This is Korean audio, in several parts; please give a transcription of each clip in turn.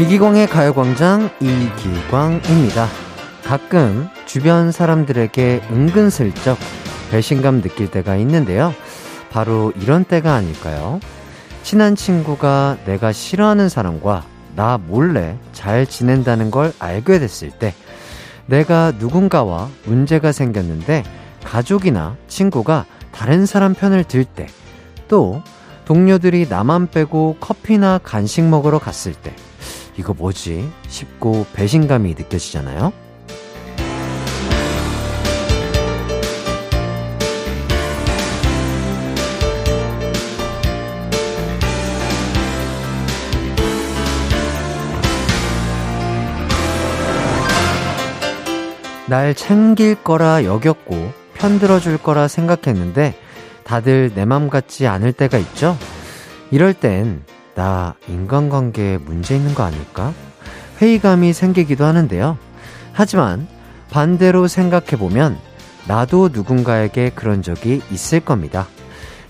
이기광의 가요광장 이기광입니다. 가끔 주변 사람들에게 은근슬쩍 배신감 느낄 때가 있는데요. 바로 이런 때가 아닐까요? 친한 친구가 내가 싫어하는 사람과 나 몰래 잘 지낸다는 걸 알게 됐을 때, 내가 누군가와 문제가 생겼는데 가족이나 친구가 다른 사람 편을 들 때, 또 동료들이 나만 빼고 커피나 간식 먹으러 갔을 때, 이거 뭐지? 싶고 배신감이 느껴지잖아요? 날 챙길 거라 여겼고 편들어줄 거라 생각했는데 다들 내 맘 같지 않을 때가 있죠? 이럴 땐 나 인간관계에 문제 있는 거 아닐까? 회의감이 생기기도 하는데요. 하지만 반대로 생각해보면 나도 누군가에게 그런 적이 있을 겁니다.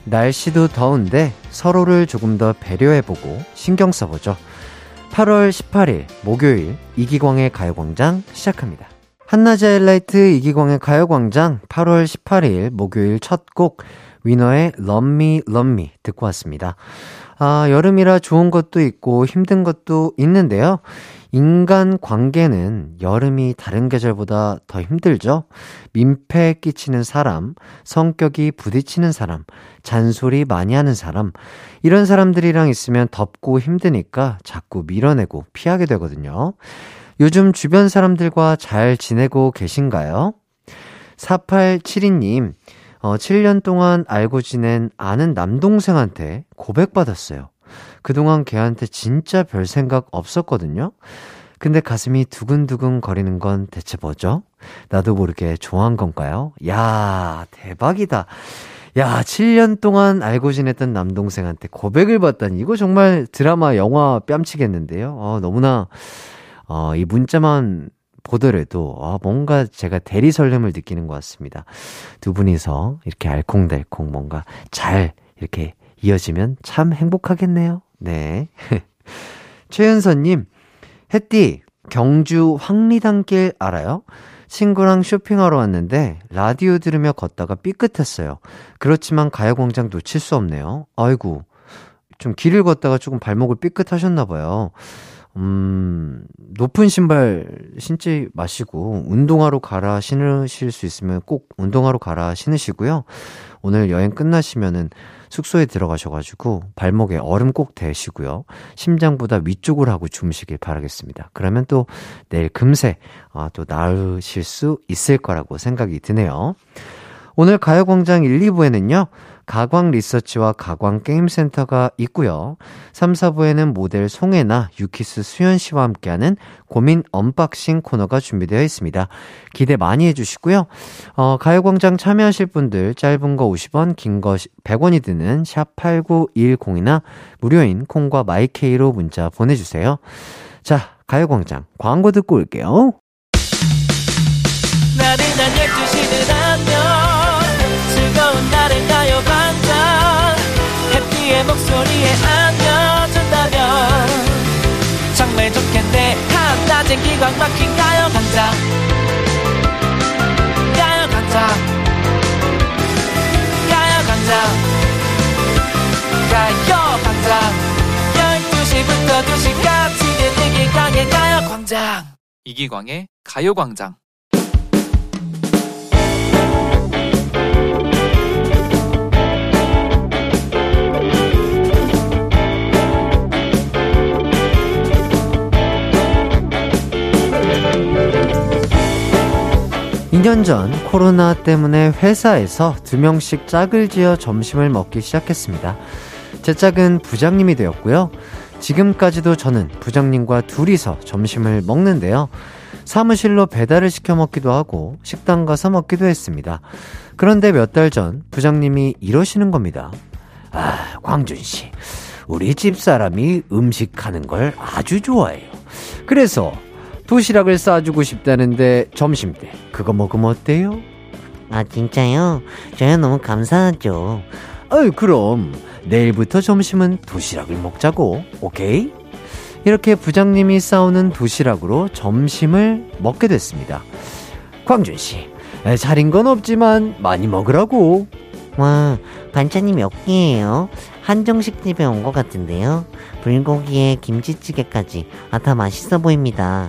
날씨도 더운데 서로를 조금 더 배려해보고 신경 써보죠. 8월 18일 목요일 이기광의 가요광장 시작합니다. 한낮의 하이라이트 이기광의 가요광장 8월 18일 목요일 첫 곡 위너의 Love Me Love Me 듣고 왔습니다. 아, 여름이라 좋은 것도 있고 힘든 것도 있는데요. 인간 관계는 여름이 다른 계절보다 더 힘들죠? 민폐 끼치는 사람, 성격이 부딪히는 사람, 잔소리 많이 하는 사람, 이런 사람들이랑 있으면 덥고 힘드니까 자꾸 밀어내고 피하게 되거든요. 요즘 주변 사람들과 잘 지내고 계신가요? 4872님, 어, 7년 동안 알고 지낸 아는 남동생한테 고백받았어요. 그동안 걔한테 진짜 별 생각 없었거든요. 근데 가슴이 두근두근 거리는 건 대체 뭐죠? 나도 모르게 좋아한 건가요? 야, 대박이다. 야, 7년 동안 알고 지냈던 남동생한테 고백을 받다니. 이거 정말 드라마, 영화 뺨치겠는데요? 어, 너무나, 어, 이 문자만 보더라도 아, 뭔가 제가 대리 설렘을 느끼는 것 같습니다. 두 분이서 이렇게 알콩달콩 뭔가 잘 이렇게 이어지면 참 행복하겠네요. 네. 최은서님, 햇띠, 경주 황리단길 알아요? 친구랑 쇼핑하러 왔는데 라디오 들으며 걷다가 삐끗했어요. 그렇지만 가요광장 놓칠 수 없네요. 아이고, 좀 길을 걷다가 조금 발목을 삐끗하셨나봐요. 음, 높은 신발 신지 마시고, 운동화로 갈아 신으실 수 있으면 꼭 운동화로 갈아 신으시고요. 오늘 여행 끝나시면은 숙소에 들어가셔가지고, 발목에 얼음 꼭 대시고요. 심장보다 위쪽으로 하고 주무시길 바라겠습니다. 그러면 또 내일 금세, 아, 또 나으실 수 있을 거라고 생각이 드네요. 오늘 가요광장 1, 2부에는요, 가광 리서치와 가광 게임센터가 있고요. 3, 4부에는 모델 송혜나, 유키스 수현 씨와 함께하는 고민 unboxing 코너가 준비되어 있습니다. 기대 많이 해주시고요. 어, 가요광장 참여하실 분들 짧은 거 50원, 긴 거 100원이 드는 샵 8910이나 무료인 콩과 마이케이로 문자 보내주세요. 자, 가요광장 광고 듣고 올게요. 나른한 12시는 안녕 목소리에 안겨준다면 정말 좋겠네. 한낮엔 기광 막힌 12시부터 2시까지 이기광의 가요광장. 이기광의 가요광장 2년 전 코로나 때문에 회사에서 두 명씩 짝을 지어 점심을 먹기 시작했습니다. 제 짝은 부장님이 되었고요. 지금까지도 저는 부장님과 둘이서 점심을 먹는데요. 사무실로 배달을 시켜 먹기도 하고 식당 가서 먹기도 했습니다. 그런데 몇 달 전 부장님이 이러시는 겁니다. 아, 광준 씨. 우리 집 사람이 음식 하는 걸 아주 좋아해요. 그래서 도시락을 싸주고 싶다는데 점심 때 그거 먹으면 어때요? 아 진짜요? 저야 너무 감사하죠. 어이 그럼 내일부터 점심은 도시락을 먹자고 오케이? 이렇게 부장님이 싸우는 도시락으로 점심을 먹게 됐습니다. 광준 씨, 차린 건 없지만 많이 먹으라고. 와, 반찬이 몇 개예요? 한정식 집에 온 것 같은데요. 불고기에 김치찌개까지. 아, 다 맛있어 보입니다.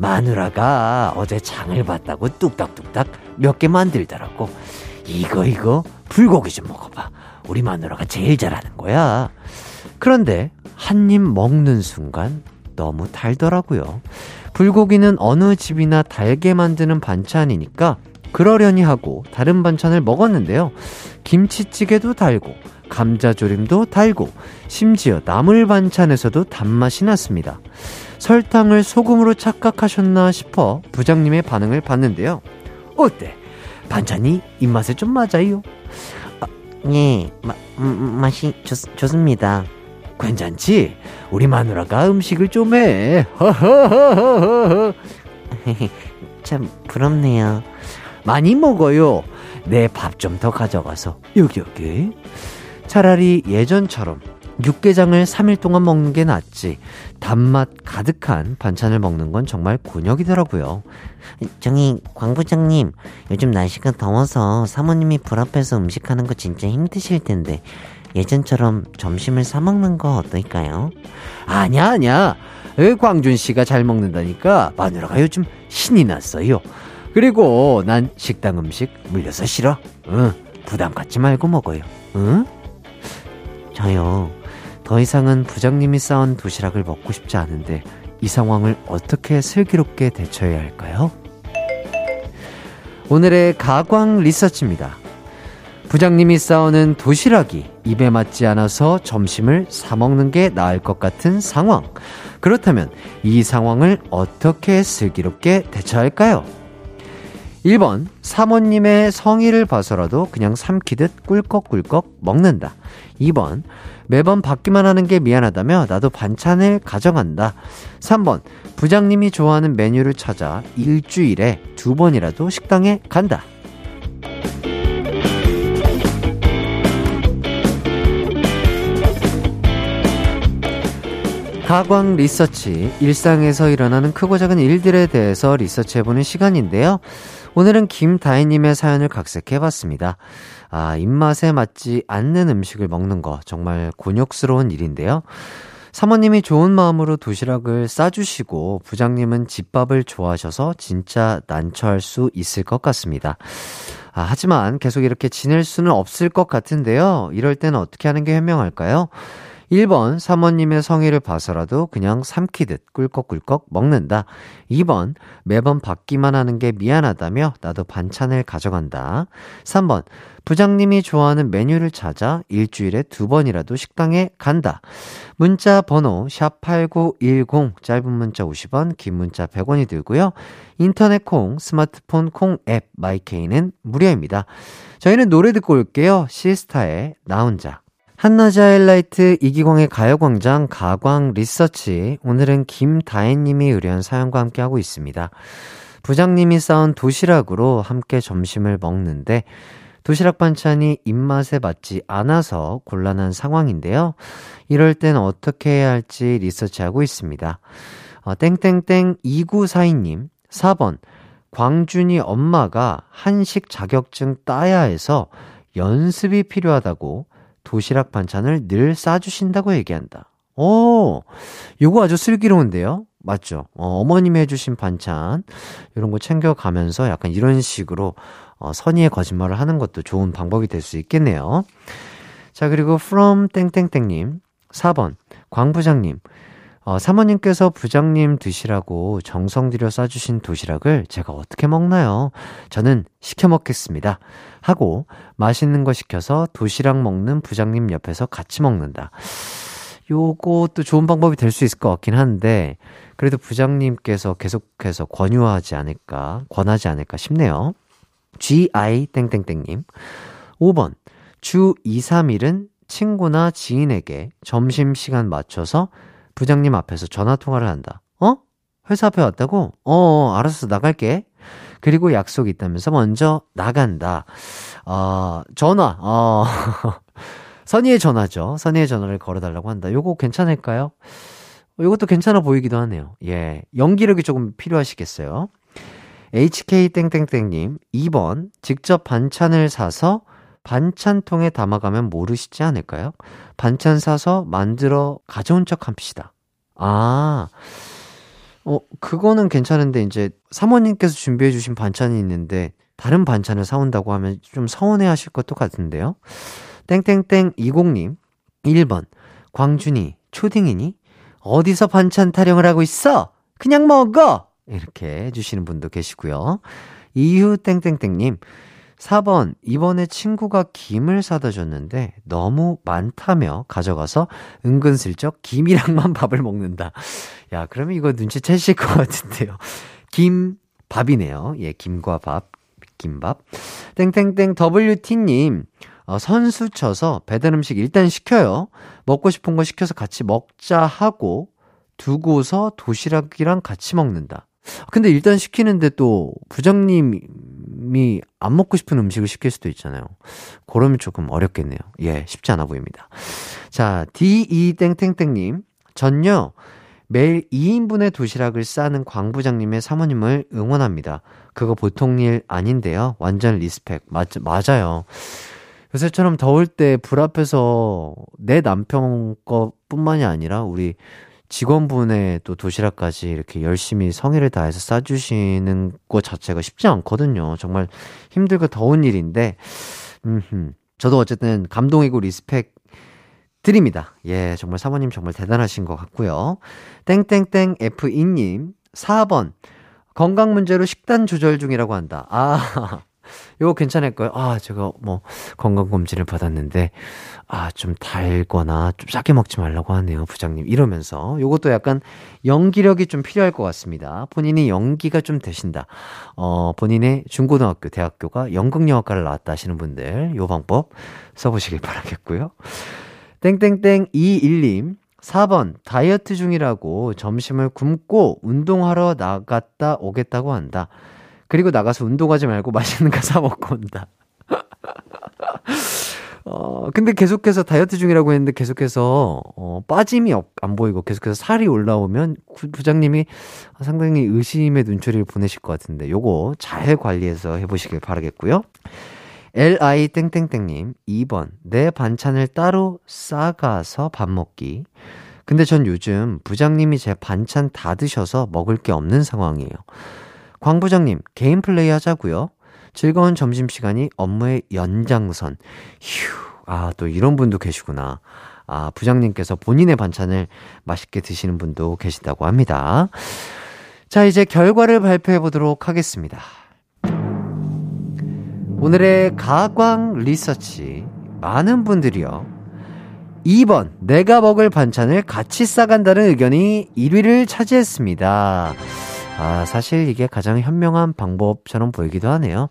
마누라가 어제 장을 봤다고 뚝딱뚝딱 몇 개 만들더라고. 이거, 이거, 불고기 좀 먹어봐. 우리 마누라가 제일 잘하는 거야. 그런데 한 입 먹는 순간 너무 달더라고요. 불고기는 어느 집이나 달게 만드는 반찬이니까 그러려니 하고 다른 반찬을 먹었는데요. 김치찌개도 달고 감자조림도 달고 심지어 나물 반찬에서도 단맛이 났습니다. 설탕을 소금으로 착각하셨나 싶어 부장님의 반응을 봤는데요. 어때? 반찬이 입맛에 좀 맞아요? 아, 예, 마, 음, 맛이 좋, 좋습니다. 괜찮지? 우리 마누라가 음식을 좀 해. 참 부럽네요. 많이 먹어요. 내 밥 좀 더 가져가서 여기 여기. 차라리 예전처럼 육개장을 3일 동안 먹는 게 낫지. 단맛 가득한 반찬을 먹는 건 정말 곤욕이더라고요. 저기 광 부장님, 요즘 날씨가 더워서 사모님이 불 앞에서 음식하는 거 진짜 힘드실 텐데 예전처럼 점심을 사 먹는 거 어떨까요? 아냐 아냐. 광준 씨가 잘 먹는다니까 마누라가 요즘 신이 났어요. 그리고 난 식당 음식 물려서 싫어. 응, 부담 갖지 말고 먹어요. 응? 저요. 더 이상은 부장님이 쌓은 도시락을 먹고 싶지 않은데 이 상황을 어떻게 슬기롭게 대처해야 할까요? 오늘의 가광 리서치입니다. 부장님이 싸우는 도시락이 입에 맞지 않아서 점심을 사먹는 게 나을 것 같은 상황. 그렇다면 이 상황을 어떻게 슬기롭게 대처할까요? 1번, 사모님의 성의를 봐서라도 그냥 삼키듯 꿀꺽꿀꺽 먹는다. 2번, 매번 받기만 하는 게 미안하다며 나도 반찬을 가져간다. 3번, 부장님이 좋아하는 메뉴를 찾아 일주일에 두 번이라도 식당에 간다. 가광 리서치, 일상에서 일어나는 크고 작은 일들에 대해서 리서치해보는 시간인데요. 오늘은 김다희님의 사연을 각색해봤습니다. 아, 입맛에 맞지 않는 음식을 먹는 거 정말 곤욕스러운 일인데요. 사모님이 좋은 마음으로 도시락을 싸주시고 부장님은 집밥을 좋아하셔서 진짜 난처할 수 있을 것 같습니다. 아, 하지만 계속 이렇게 지낼 수는 없을 것 같은데요. 이럴 때는 어떻게 하는 게 현명할까요? 1번 사모님의 성의를 봐서라도 그냥 삼키듯 꿀꺽꿀꺽 먹는다. 2번 매번 받기만 하는 게 미안하다며 나도 반찬을 가져간다. 3번 부장님이 좋아하는 메뉴를 찾아 일주일에 두 번이라도 식당에 간다. 문자 번호 샵8910 짧은 문자 50원 긴 문자 100원이 들고요. 인터넷 콩 스마트폰 콩 앱 마이케이는 무료입니다. 저희는 노래 듣고 올게요. 시스타의 나 혼자. 한낮의 하이라이트 이기광의 가요광장 가광 리서치. 오늘은 김다혜님이 의뢰한 사연과 함께 하고 있습니다. 부장님이 싸운 도시락으로 함께 점심을 먹는데 도시락 반찬이 입맛에 맞지 않아서 곤란한 상황인데요. 이럴 땐 어떻게 해야 할지 리서치하고 있습니다. 어, 땡땡땡 2942님, 4번. 광준이 엄마가 한식 자격증 따야 해서 연습이 필요하다고 도시락 반찬을 늘 싸주신다고 얘기한다. 오, 요거 아주 슬기로운데요? 맞죠? 어, 어머님이 해주신 반찬, 이런 거 챙겨가면서 약간 이런 식으로, 어, 선의의 거짓말을 하는 것도 좋은 방법이 될 수 있겠네요. 자, 그리고 from 땡땡땡님, 4번, 광부장님, 어, 사모님께서 부장님 드시라고 정성 들여 싸주신 도시락을 제가 어떻게 먹나요? 저는 시켜 먹겠습니다. 하고 맛있는 거 시켜서 도시락 먹는 부장님 옆에서 같이 먹는다. 요것도 좋은 방법이 될 수 있을 것 같긴 한데, 그래도 부장님께서 계속해서 권유하지 않을까, 권하지 않을까 싶네요. GI 땡땡땡님. 5번. 주 2, 3일은 친구나 지인에게 점심시간 맞춰서 부장님 앞에서 전화 통화를 한다. 어? 회사 앞에 왔다고? 어, 어 알았어. 나갈게. 그리고 약속이 있다면서 먼저 나간다. 어, 전화, 어, 선의의 전화죠. 선의의 전화를 걸어달라고 한다. 요거 괜찮을까요? 이것도 괜찮아 보이기도 하네요. 예. 연기력이 조금 필요하시겠어요. HK땡땡땡님, 2번. 직접 반찬을 사서 반찬통에 담아가면 모르시지 않을까요? 반찬 사서 만들어 가져온 척 합시다. 아, 어, 그거는 괜찮은데, 이제, 사모님께서 준비해주신 반찬이 있는데, 다른 반찬을 사온다고 하면 좀 서운해 하실 것도 같은데요? 땡땡땡 20님, 1번. 광준이, 초딩이니? 어디서 반찬 타령을 하고 있어? 그냥 먹어! 이렇게 해주시는 분도 계시고요. 이후 땡땡땡님, 4번, 이번에 친구가 김을 사다 줬는데 너무 많다며 가져가서 은근슬쩍 김이랑만 밥을 먹는다. 야, 그러면 이거 눈치채실 것 같은데요. 김, 밥이네요. 예, 김과 밥, 김밥. 땡땡땡 WT님, 어, 선수 쳐서 배달 음식 일단 시켜요. 먹고 싶은 거 시켜서 같이 먹자 하고 두고서 도시락이랑 같이 먹는다. 근데 일단 시키는데 또 부장님이 안 먹고 싶은 음식을 시킬 수도 있잖아요. 그러면 조금 어렵겠네요. 예, 쉽지 않아 보입니다. 자, D2땡땡땡님. 전요, 매일 2인분의 도시락을 싸는 광 부장님의 사모님을 응원합니다. 그거 보통 일 아닌데요. 완전 respect. 맞, 맞아요. 요새처럼 더울 때 불 앞에서 내 남편 거 뿐만이 아니라 우리 직원분의 또 도시락까지 이렇게 열심히 성의를 다해서 싸주시는 것 자체가 쉽지 않거든요. 정말 힘들고 더운 일인데, 음, 저도 어쨌든 감동이고 respect 드립니다. 예, 정말 사모님 정말 대단하신 것 같고요. 땡땡땡 F2님, 4번. 건강 문제로 식단 조절 중이라고 한다. 아, 이거 괜찮을까요? 아, 제가 뭐 건강검진을 받았는데, 아, 좀 달거나 좀 싸게 먹지 말라고 하네요, 부장님. 이러면서. 요것도 약간 연기력이 좀 필요할 것 같습니다. 본인이 연기가 좀 되신다. 어, 본인의 중고등학교, 대학교가 연극영화과를 나왔다 하시는 분들, 요 방법 써보시길 바라겠고요. 땡땡땡 21님. 4번, 다이어트 중이라고 점심을 굶고 운동하러 나갔다 오겠다고 한다. 그리고 나가서 운동하지 말고 맛있는 거 사 먹고 온다. 어, 근데 계속해서 다이어트 중이라고 했는데 계속해서, 어, 빠짐이 없, 안 보이고 계속해서 살이 올라오면 부장님이 상당히 의심의 눈초리를 보내실 것 같은데 요거 잘 관리해서 해보시길 바라겠고요. li 땡땡땡님 2번 내 반찬을 따로 싸가서 밥 먹기. 근데 전 요즘 부장님이 제 반찬 다 드셔서 먹을 게 없는 상황이에요. 광 부장님, 개인 플레이 하자고요. 즐거운 점심시간이 업무의 연장선. 휴, 아, 또 이런 분도 계시구나. 아, 부장님께서 본인의 반찬을 맛있게 드시는 분도 계시다고 합니다. 자, 이제 결과를 발표해 보도록 하겠습니다. 오늘의 가광 리서치. 많은 분들이요. 2번, 내가 먹을 반찬을 같이 싸간다는 의견이 1위를 차지했습니다. 아, 사실 이게 가장 현명한 방법처럼 보이기도 하네요.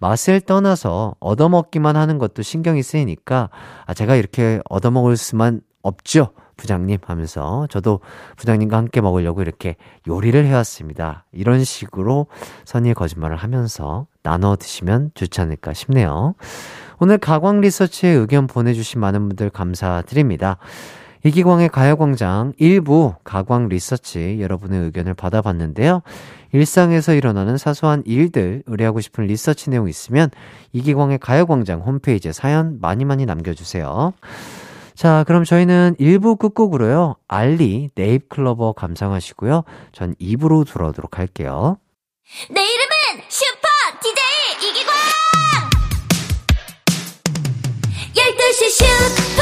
맛을 떠나서 얻어먹기만 하는 것도 신경이 쓰이니까, 아, 제가 이렇게 얻어먹을 수만 없죠. 부장님 하면서 저도 부장님과 함께 먹으려고 이렇게 요리를 해왔습니다. 이런 식으로 선의의 거짓말을 하면서 나눠 드시면 좋지 않을까 싶네요. 오늘 가광 리서치에 의견 보내주신 많은 분들 감사드립니다. 이기광의 가요광장 일부 가광 리서치 여러분의 의견을 받아봤는데요. 일상에서 일어나는 사소한 일들 의뢰하고 싶은 리서치 내용 있으면 이기광의 가요광장 홈페이지에 사연 많이 많이 남겨주세요. 자, 그럼 저희는 1부 끝곡으로요. 알리, 네잎클로버 감상하시고요. 전 2부로 돌아오도록 할게요. 내 이름은 슈퍼 DJ 이기광! 12시 슈퍼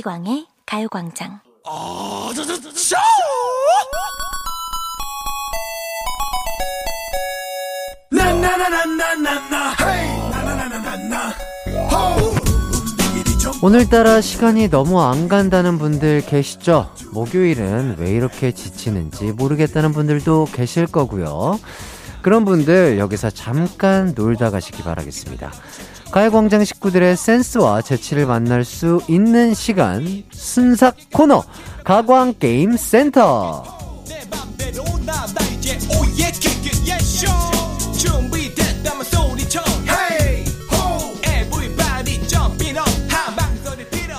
이기광의 가요광장 오늘따라 시간이 너무 안 간다는 분들 계시죠? 목요일은 왜 이렇게 지치는지 모르겠다는 분들도 계실 거고요. 그런 분들 여기서 잠깐 놀다 가시기 바라겠습니다. 가요광장 식구들의 센스와 재치를 만날 수 있는 시간 순삭 코너 가광 게임 센터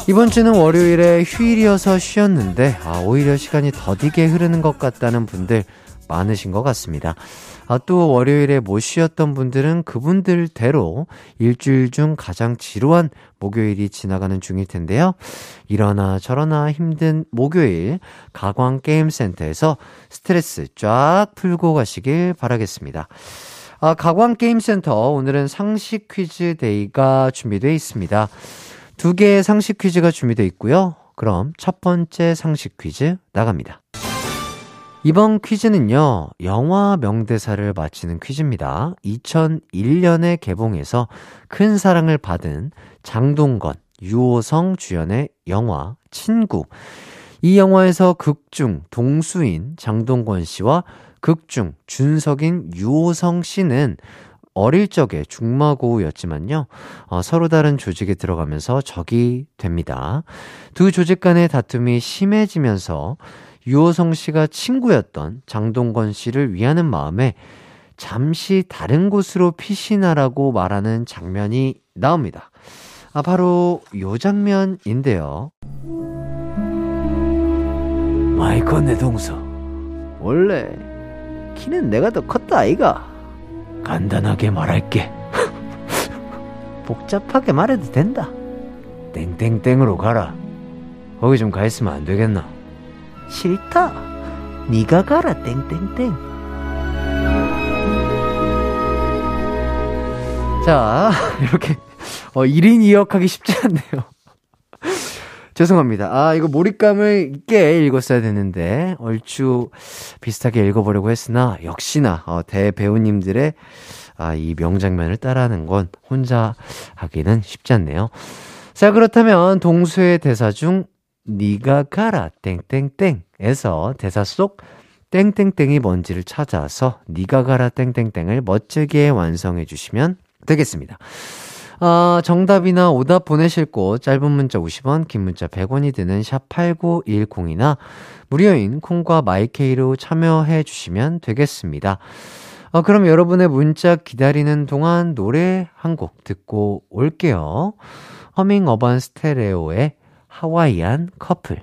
이번 주는 월요일에 휴일이어서 쉬었는데 아, 오히려 시간이 더디게 흐르는 것 같다는 분들 많으신 것 같습니다. 아, 또 월요일에 못 쉬었던 분들은 그분들대로 일주일 중 가장 지루한 목요일이 지나가는 중일 텐데요. 이러나 저러나 힘든 목요일 가광게임센터에서 스트레스 쫙 풀고 가시길 바라겠습니다. 아, 가광게임센터 오늘은 상식 퀴즈 day가 준비되어 있습니다. 두 개의 상식 퀴즈가 준비되어 있고요. 그럼 첫 번째 상식 퀴즈 나갑니다. 이번 퀴즈는요, 영화 명대사를 맞히는 퀴즈입니다. 2001년에 개봉해서 큰 사랑을 받은 장동건, 유호성 주연의 영화 친구. 이 영화에서 극중 동수인 장동건 씨와 극중 준석인 유호성 씨는 어릴 적에 중마고우였지만요, 어, 서로 다른 조직에 들어가면서 적이 됩니다. 두 조직 간의 다툼이 심해지면서 유호성 씨가 친구였던 장동건 씨를 위하는 마음에 잠시 다른 곳으로 피신하라고 말하는 장면이 나옵니다. 아, 바로 요 장면인데요. 마이커 내 동서. 원래 키는 내가 더 컸다 아이가. 간단하게 말할게. 복잡하게 말해도 된다. 땡땡땡으로 가라. 거기 좀 가 있으면 안 되겠나? 싫다. 네가 가라 땡땡땡. 자, 이렇게 어 1인 2역하기 쉽지 않네요. 죄송합니다. 아, 이거 몰입감을 있게 읽었어야 되는데, 얼추 비슷하게 읽어보려고 했으나, 역시나, 어, 대배우님들의, 아, 이 명장면을 따라하는 건 혼자 하기는 쉽지 않네요. 자, 그렇다면, 동수의 대사 중, 니가 가라, 땡땡땡에서 대사 속, 땡땡땡이 뭔지를 찾아서, 니가 가라, 땡땡땡을 멋지게 완성해 주시면 되겠습니다. 어, 정답이나 오답 보내실 곳 짧은 문자 50원, 긴 문자 100원이 드는 샵 8910이나 무료인 콩과 마이케이로 참여해 주시면 되겠습니다. 어, 그럼 여러분의 문자 기다리는 동안 노래 한 곡 듣고 올게요. 허밍 어반 스테레오의 하와이안 커플.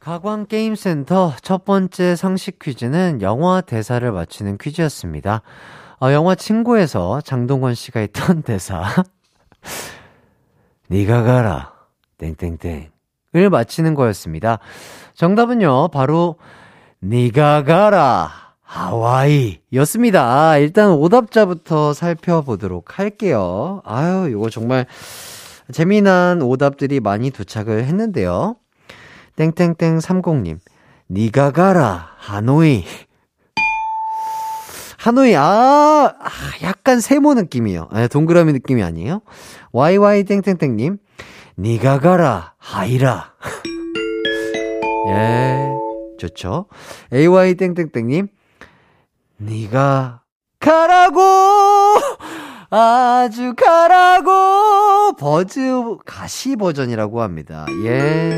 가광게임센터 첫 번째 상식 퀴즈는 영화 대사를 맞히는 퀴즈였습니다. 어, 영화 친구에서 장동건 씨가 했던 대사. 니가 가라. 땡땡땡을 맞히는 거였습니다. 정답은요, 바로 니가 가라. 하와이 였습니다. 일단 오답자부터 살펴보도록 할게요. 아유, 이거 정말 재미난 오답들이 많이 도착을 했는데요. 땡땡땡 30님. 니가 가라. 하노이. 하노이, 아, 아, 약간 세모 느낌이에요. 아, 동그라미 느낌이 아니에요? YY 땡땡땡님, 니가 가라, 하이라. 예, 좋죠. AY 땡땡땡님, 니가 가라고! 아주 가라고! 버즈 가시 버전이라고 합니다. 예.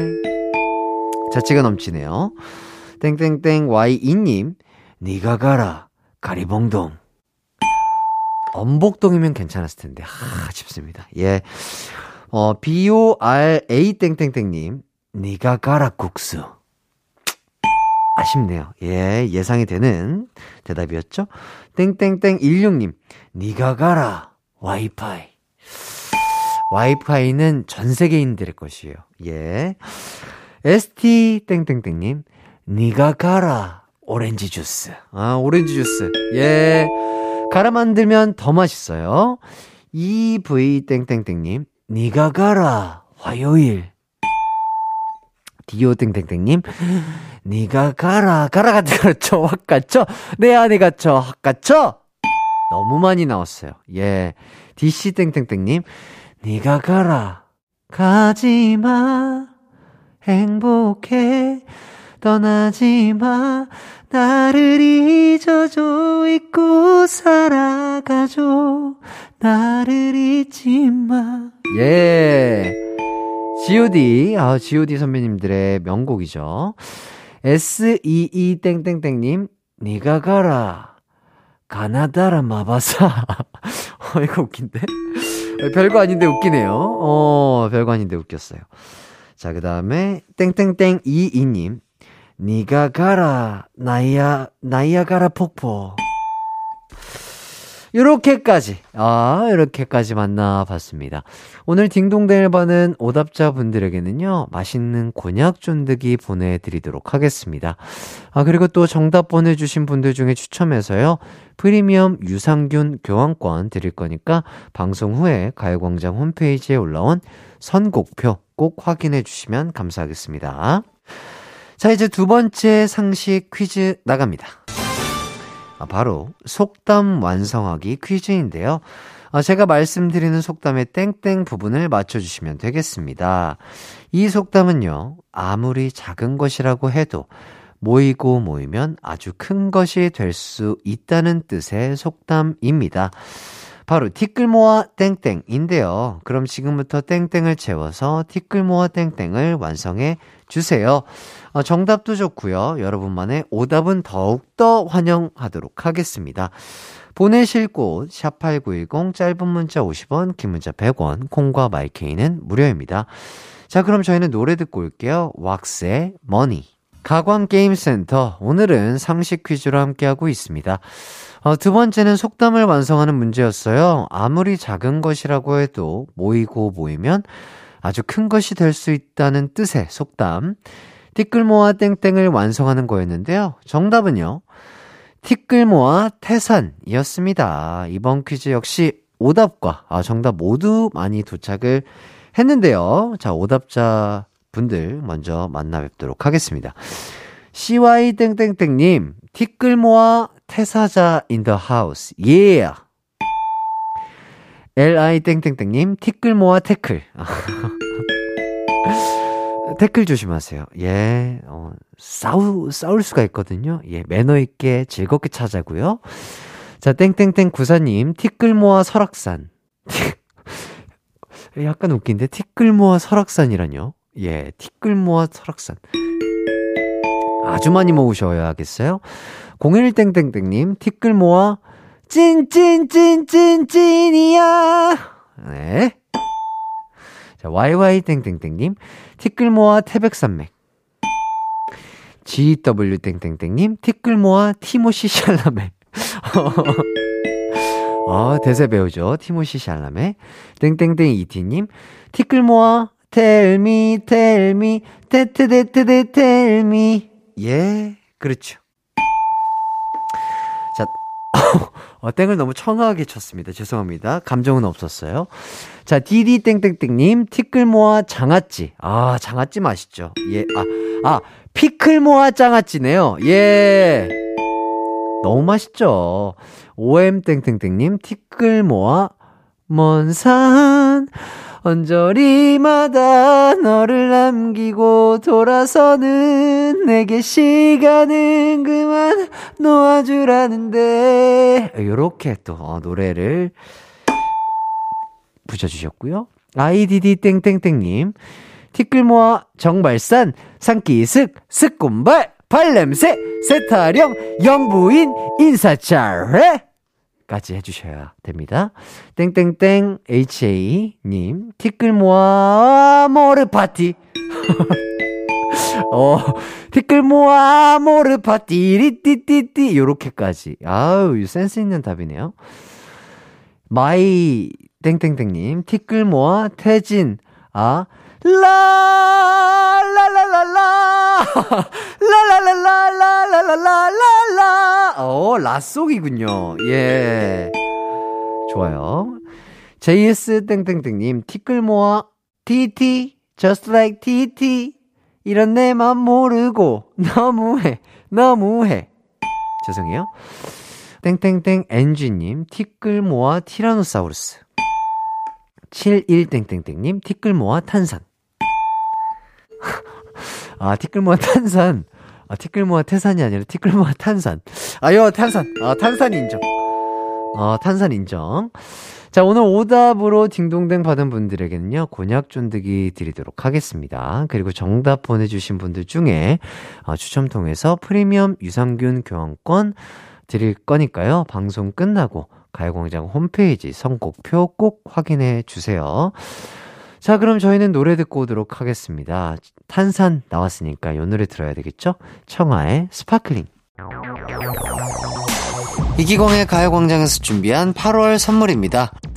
자치가 넘치네요. 땡땡땡 Y2님, 니가 가라. 가리봉동. 엄복동이면 괜찮았을 텐데, 하, 싶습니다. 예. 어, B-O-R-A 땡땡땡님, 니가 가라 국수. 아쉽네요. 예, 예상이 되는 대답이었죠? 땡땡땡 16님, 니가 가라 와이파이. 와이파이는 전 세계인들의 것이에요. 예. ST 땡땡땡님, 니가 가라 오렌지 주스. 아, 오렌지 주스. 예. 갈아 만들면 더 맛있어요. EV 땡땡땡님, 니가 가라, 화요일. 디오 땡땡땡님, 니가 가라, 가라 같은 거죠, 확 갔죠? 내 안에 갇혀, 확 갔죠? 너무 많이 나왔어요. 예. DC 땡땡땡님, 니가 가라, 가지 마, 행복해. 떠나지 마. 나를 잊어줘, 잊고 살아가줘. 나를 잊지 마. 예. GOD, 아, GOD 선배님들의 명곡이죠. S22 땡땡땡님, 니가 가라. 가나다라 마바사. 어, 이거 웃긴데? 별거 아닌데 웃기네요. 어, 별거 아닌데 웃겼어요. 자, 그 다음에, 땡땡땡 22님. 니가 가라, 나이야, 나이야 가라 폭포. 요렇게까지, 아, 요렇게까지 만나봤습니다. 오늘 딩동댕일반은 오답자분들에게는요, 맛있는 곤약 쫀득이 보내드리도록 하겠습니다. 아, 그리고 또 정답 보내주신 분들 중에 추첨해서요, 프리미엄 유산균 교환권 드릴 거니까, 방송 후에 가요광장 홈페이지에 올라온 선곡표 꼭 확인해 주시면 감사하겠습니다. 자, 이제 두 번째 상식 퀴즈 나갑니다. 아, 바로 속담 완성하기 퀴즈인데요. 아, 제가 말씀드리는 속담의 땡땡 부분을 맞춰주시면 되겠습니다. 이 속담은요, 아무리 작은 것이라고 해도 모이고 모이면 아주 큰 것이 될 수 있다는 뜻의 속담입니다. 바로 티끌 모아 땡땡인데요. 그럼 지금부터 땡땡을 채워서 티끌 모아 땡땡을 완성해 주세요. 어, 정답도 좋고요. 여러분만의 오답은 더욱더 환영하도록 하겠습니다. 보내실 곳, 샵8910, 짧은 문자 50원, 긴 문자 100원, 콩과 마이케이는 무료입니다. 자, 그럼 저희는 노래 듣고 올게요. 왁스의 머니. 가광게임센터. 오늘은 상식 퀴즈로 함께하고 있습니다. 어, 두 번째는 속담을 완성하는 문제였어요. 아무리 작은 것이라고 해도 모이고 모이면 아주 큰 것이 될 수 있다는 뜻의 속담. 티끌 모아 땡땡을 완성하는 거였는데요. 정답은요. 티끌 모아 태산이었습니다. 이번 퀴즈 역시 오답과 아, 정답 모두 많이 도착을 했는데요. 자, 오답자 분들 먼저 만나 뵙도록 하겠습니다. CY 땡땡땡님, 티끌 모아 태사자 in the house. Yeah. LI 땡땡땡님, 티끌 모아 태클. 태클 조심하세요. 예, 어, 싸우, 싸울 수가 있거든요. 예, 매너 있게 즐겁게 찾아고요. 자, 땡땡땡 구사님, 티끌 모아 설악산. 약간 웃긴데, 티끌 모아 설악산이라뇨? 예, 티끌 모아 설악산. 아주 많이 모으셔야겠어요? 01땡땡땡님, 티끌 모아, 찐찐찐찐찐이야! 네. 자, YY땡땡땡님, 티끌 모아 태백산맥. GW땡땡땡님, 티끌 모아 티모시 샬라메. 어, 대세 배우죠. 티모시 샬라메. 땡땡땡 이티님, 티끌 모아 텔미, 텔미, 테트데트데 텔미. 예, 그렇죠. 자, 어, 땡을 너무 청아하게 쳤습니다. 죄송합니다. 감정은 없었어요. 자, 디디땡땡땡님, 티끌 모아 장아찌. 아, 장아찌 맛있죠. 예, 아, 아, 피클 모아 장아찌네요. 예. 너무 맛있죠. OM땡땡땡님, 티끌 모아 먼산 언저리마다 너를 남기고 돌아서는 내게 시간은 그만 놓아주라는데. 요렇게 또 어, 노래를 붙여주셨고요. 아이디디 땡땡땡님. 티끌 모아 정발산 산기슭 습군발 발냄새 세타령 영부인 인사잘해 까지 해주셔야 됩니다. 땡땡땡 HA님, 티끌 모아 모르 파티. 어, 티끌 모아 모르 파티, 리띠띠띠, 요렇게까지. 아우, 센스 있는 답이네요. 마이, 땡땡땡님, 티끌 모아 태진, 아, 라, 라, 라, 라, 라, 라, 라, 라, 라, 라, 라, 라, 라, 라, 어, 라송이군요. 예. 좋아요. JS 땡땡땡님, 티끌 모아, TT, just like TT. 이런 내 맘 모르고, 너무해, 너무해. 죄송해요. 땡땡땡 엔지님, 티끌 모아 티라노사우루스. 71땡땡땡님, 티끌 모아 탄산. 아, 티끌모아 탄산. 아, 티끌모아 태산이 아니라 티끌모아 탄산. 아유, 탄산. 아, 탄산 인정. 어, 탄산 인정. 자, 오늘 오답으로 딩동댕 받은 분들에게는요, 곤약 쫀득이 드리도록 하겠습니다. 그리고 정답 보내주신 분들 중에, 어, 추첨 통해서 프리미엄 유산균 교환권 드릴 거니까요, 방송 끝나고 가요광장 홈페이지 선곡표 꼭 확인해 주세요. 자, 그럼 저희는 노래 듣고 오도록 하겠습니다. 탄산 나왔으니까 이 노래 들어야 되겠죠? 청하의 Sparkling. 이기광의 가요광장에서 준비한 8월 선물입니다.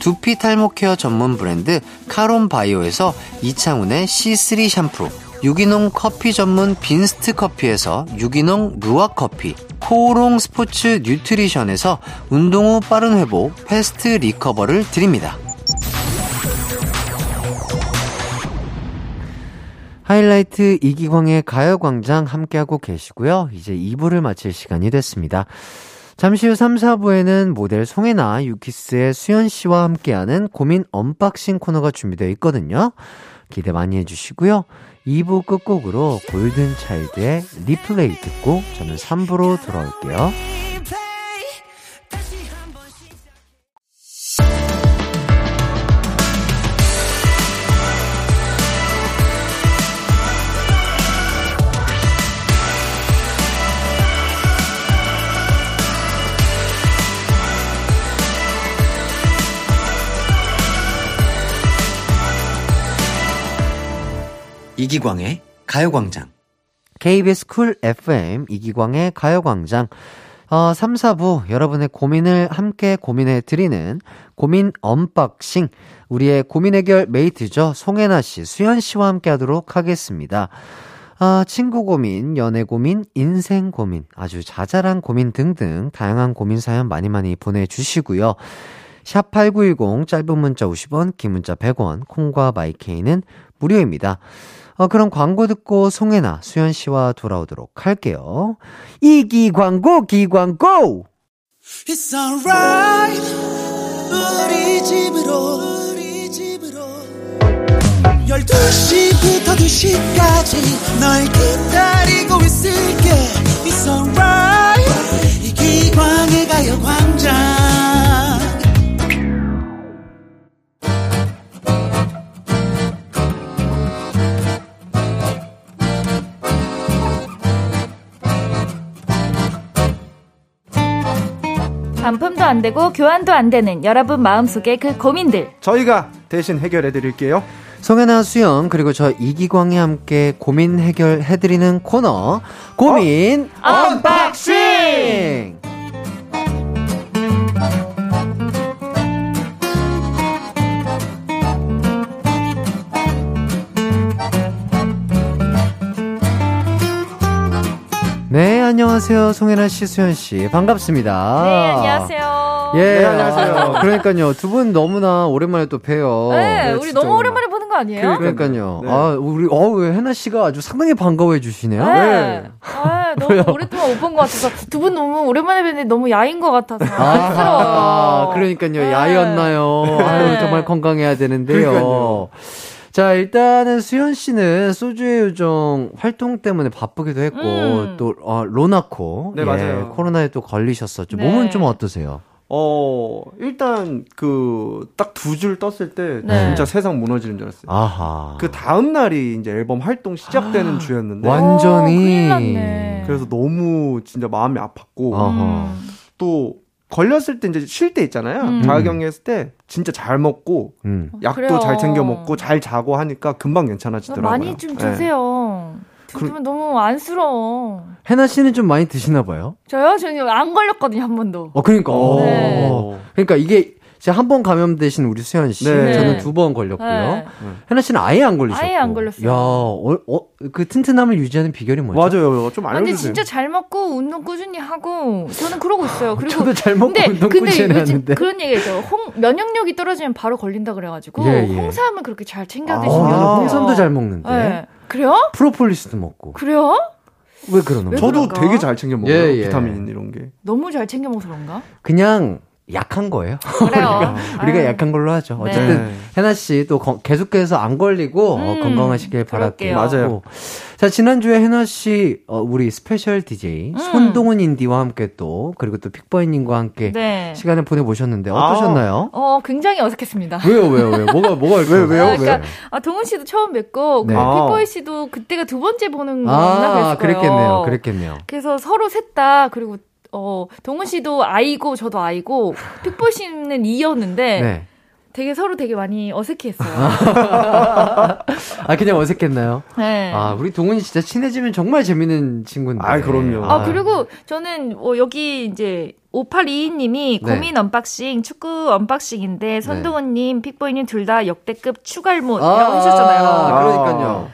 두피 탈모 care 전문 브랜드 카론 바이오에서 이창훈의 C3 샴푸, 유기농 커피 전문 빈스트 커피에서 유기농 루아 커피, 코오롱 스포츠 뉴트리션에서 운동 후 빠른 회복 패스트 리커버를 드립니다. 하이라이트 이기광의 가요광장 함께하고 계시고요. 이제 2부를 마칠 시간이 됐습니다. 잠시 후 3, 4부에는 모델 송혜나, 유키스의 수현씨와 함께하는 고민 unboxing 코너가 준비되어 있거든요. 기대 많이 해주시고요. 2부 끝곡으로 골든차일드의 리플레이 듣고 저는 3부로 돌아올게요. 이기광의 가요광장. KBS 쿨 FM 이기광의 가요광장. 어, 3, 4부 여러분의 고민을 함께 고민해 드리는 고민 unboxing. 우리의 고민 해결 mate죠. 송혜나 씨, 수현 씨와 함께 하도록 하겠습니다. 아, 친구 고민, 연애 고민, 인생 고민, 아주 자잘한 고민 등등 다양한 고민 사연 많이 많이 보내주시고요. 샵8910 짧은 문자 50원, 긴 문자 100원, 콩과 마이케이는 무료입니다. 어, 그럼 광고 듣고 송혜나, 수현 씨와 돌아오도록 할게요. 이기 광고, 기 광고! It's alright. 우리 집으로, 우리 집으로. 12시부터 2시까지 널 기다리고 있을게. It's alright. 이기광의 가요광장. 반품도 안 되고 교환도 안 되는 여러분 마음속의 그 고민들 저희가 대신 해결해 드릴게요. 송혜나 수현 그리고 저 이기광이 함께 고민 해결해 드리는 코너 고민 어? unboxing. 네, 안녕하세요. 송혜나 씨, 수현 씨. 반갑습니다. 네, 안녕하세요. 예, 네, 안녕하세요. 그러니까요. 두 분 너무나 오랜만에 또 뵈요. 네, 네, 우리 진짜 너무 오랜만에 보는 거 아니에요? 그러니까요. 네. 아, 우리, 어우, 혜나 씨가 아주 상당히 반가워해 주시네요. 네. 아, 너무 오랫동안 못 본 것 같아서 두 분 너무 오랜만에 뵀는데 너무 야인 것 같아서 안쓰러워요. 아, 그러니까요. 네. 야였나요? 아유, 정말 건강해야 되는데요. 그러니까요. 자, 일단은 수현 씨는 소주의 요정 활동 때문에 바쁘기도 했고, 음. 또, 어, 로나코. 네, 맞아요. 코로나에 또 걸리셨었죠. 네. 몸은 좀 어떠세요? 어, 일단 그 딱 두 줄 떴을 때 네. 진짜 세상 무너지는 줄 알았어요. 아하. 그 다음 날이 이제 앨범 활동 시작되는 주였는데 완- 완전히. 어, 큰일 났네. 그래서 너무 진짜 마음이 아팠고 어허. 음. 또 걸렸을 때 이제 쉴 때 있잖아요. 음. 자가격리했을 때 진짜 잘 먹고 음. 약도 그래요. 잘 챙겨 먹고 잘 자고 하니까 금방 괜찮아지더라고요. 많이 좀 네. 드세요. 드시면 너무 안쓰러워. 해나 씨는 좀 많이 드시나 봐요? 저요? 저는 안 걸렸거든요, 한 번도. 어, 그러니까. 네. 어. 그러니까 이게 제가 한 번 감염되신 우리 수현 씨, 네. 저는 두 번 걸렸고요. 네. 해나 씨는 아예 안 걸리셨고. 아예 안 걸렸어요. 야, 어, 어, 그 튼튼함을 유지하는 비결이 뭐죠? 맞아요. 좀 아, 근데 알려주세요. 진짜 잘 먹고 운동 꾸준히 하고 저는 그러고 있어요. 그리고 저도 잘 먹고 근데 운동 근데 꾸준히 하는데. 그런 얘기 있죠. 홍 면역력이 떨어지면 바로 걸린다 그래가지고 예, 예. 홍삼을 그렇게 잘 챙겨 아, 드시면 어, 아. 홍삼도 잘 먹는데. 네. 그래요? 프로폴리스도 먹고. 그래요? 왜 그러는 왜 거죠? 저도 그런가? 되게 잘 챙겨 먹어요. 예, 예. 비타민 이런 게. 너무 잘 챙겨 먹어서 그런가? 그냥 약한 거예요. 그래요. 우리가 아유. 약한 걸로 하죠. 네. 어쨌든 네. 해나 씨 또 계속해서 안 걸리고 어, 음, 건강하시길 바랄게요. 맞아요. 자 지난주에 해나 씨 어, 우리 special DJ 음. 손동운 인디와 함께 또 그리고 또 픽보이님과 함께 네. 시간을 보내보셨는데 어떠셨나요? 어 굉장히 어색했습니다. 왜요 왜요 왜요 뭐가 뭐가 왜, 왜요? 아, 그러니까 아 동훈 씨도 처음 뵙고 네. 그 아. 픽보이 씨도 그때가 두 번째 보는 거나 아 그랬을 거예요. 그랬겠네요 그랬겠네요. 그래서 서로 셋 다 그리고 어 동훈 씨도 아이고 저도 아이고 픽보이 씨는 이였는데 네. 되게 서로 되게 많이 어색해했어요. 아 그냥 어색했나요? 네. 아 우리 동훈이 진짜 친해지면 정말 재밌는 친구인데. 아이, 그럼요. 아, 그리고 저는 어, 여기 이제 5822님이 네. 고민 unboxing, 축구 unboxing인데 손동운님, 픽보이님 둘 다 역대급 축알못이라고 아, 해주셨잖아요. 아, 그러니까요.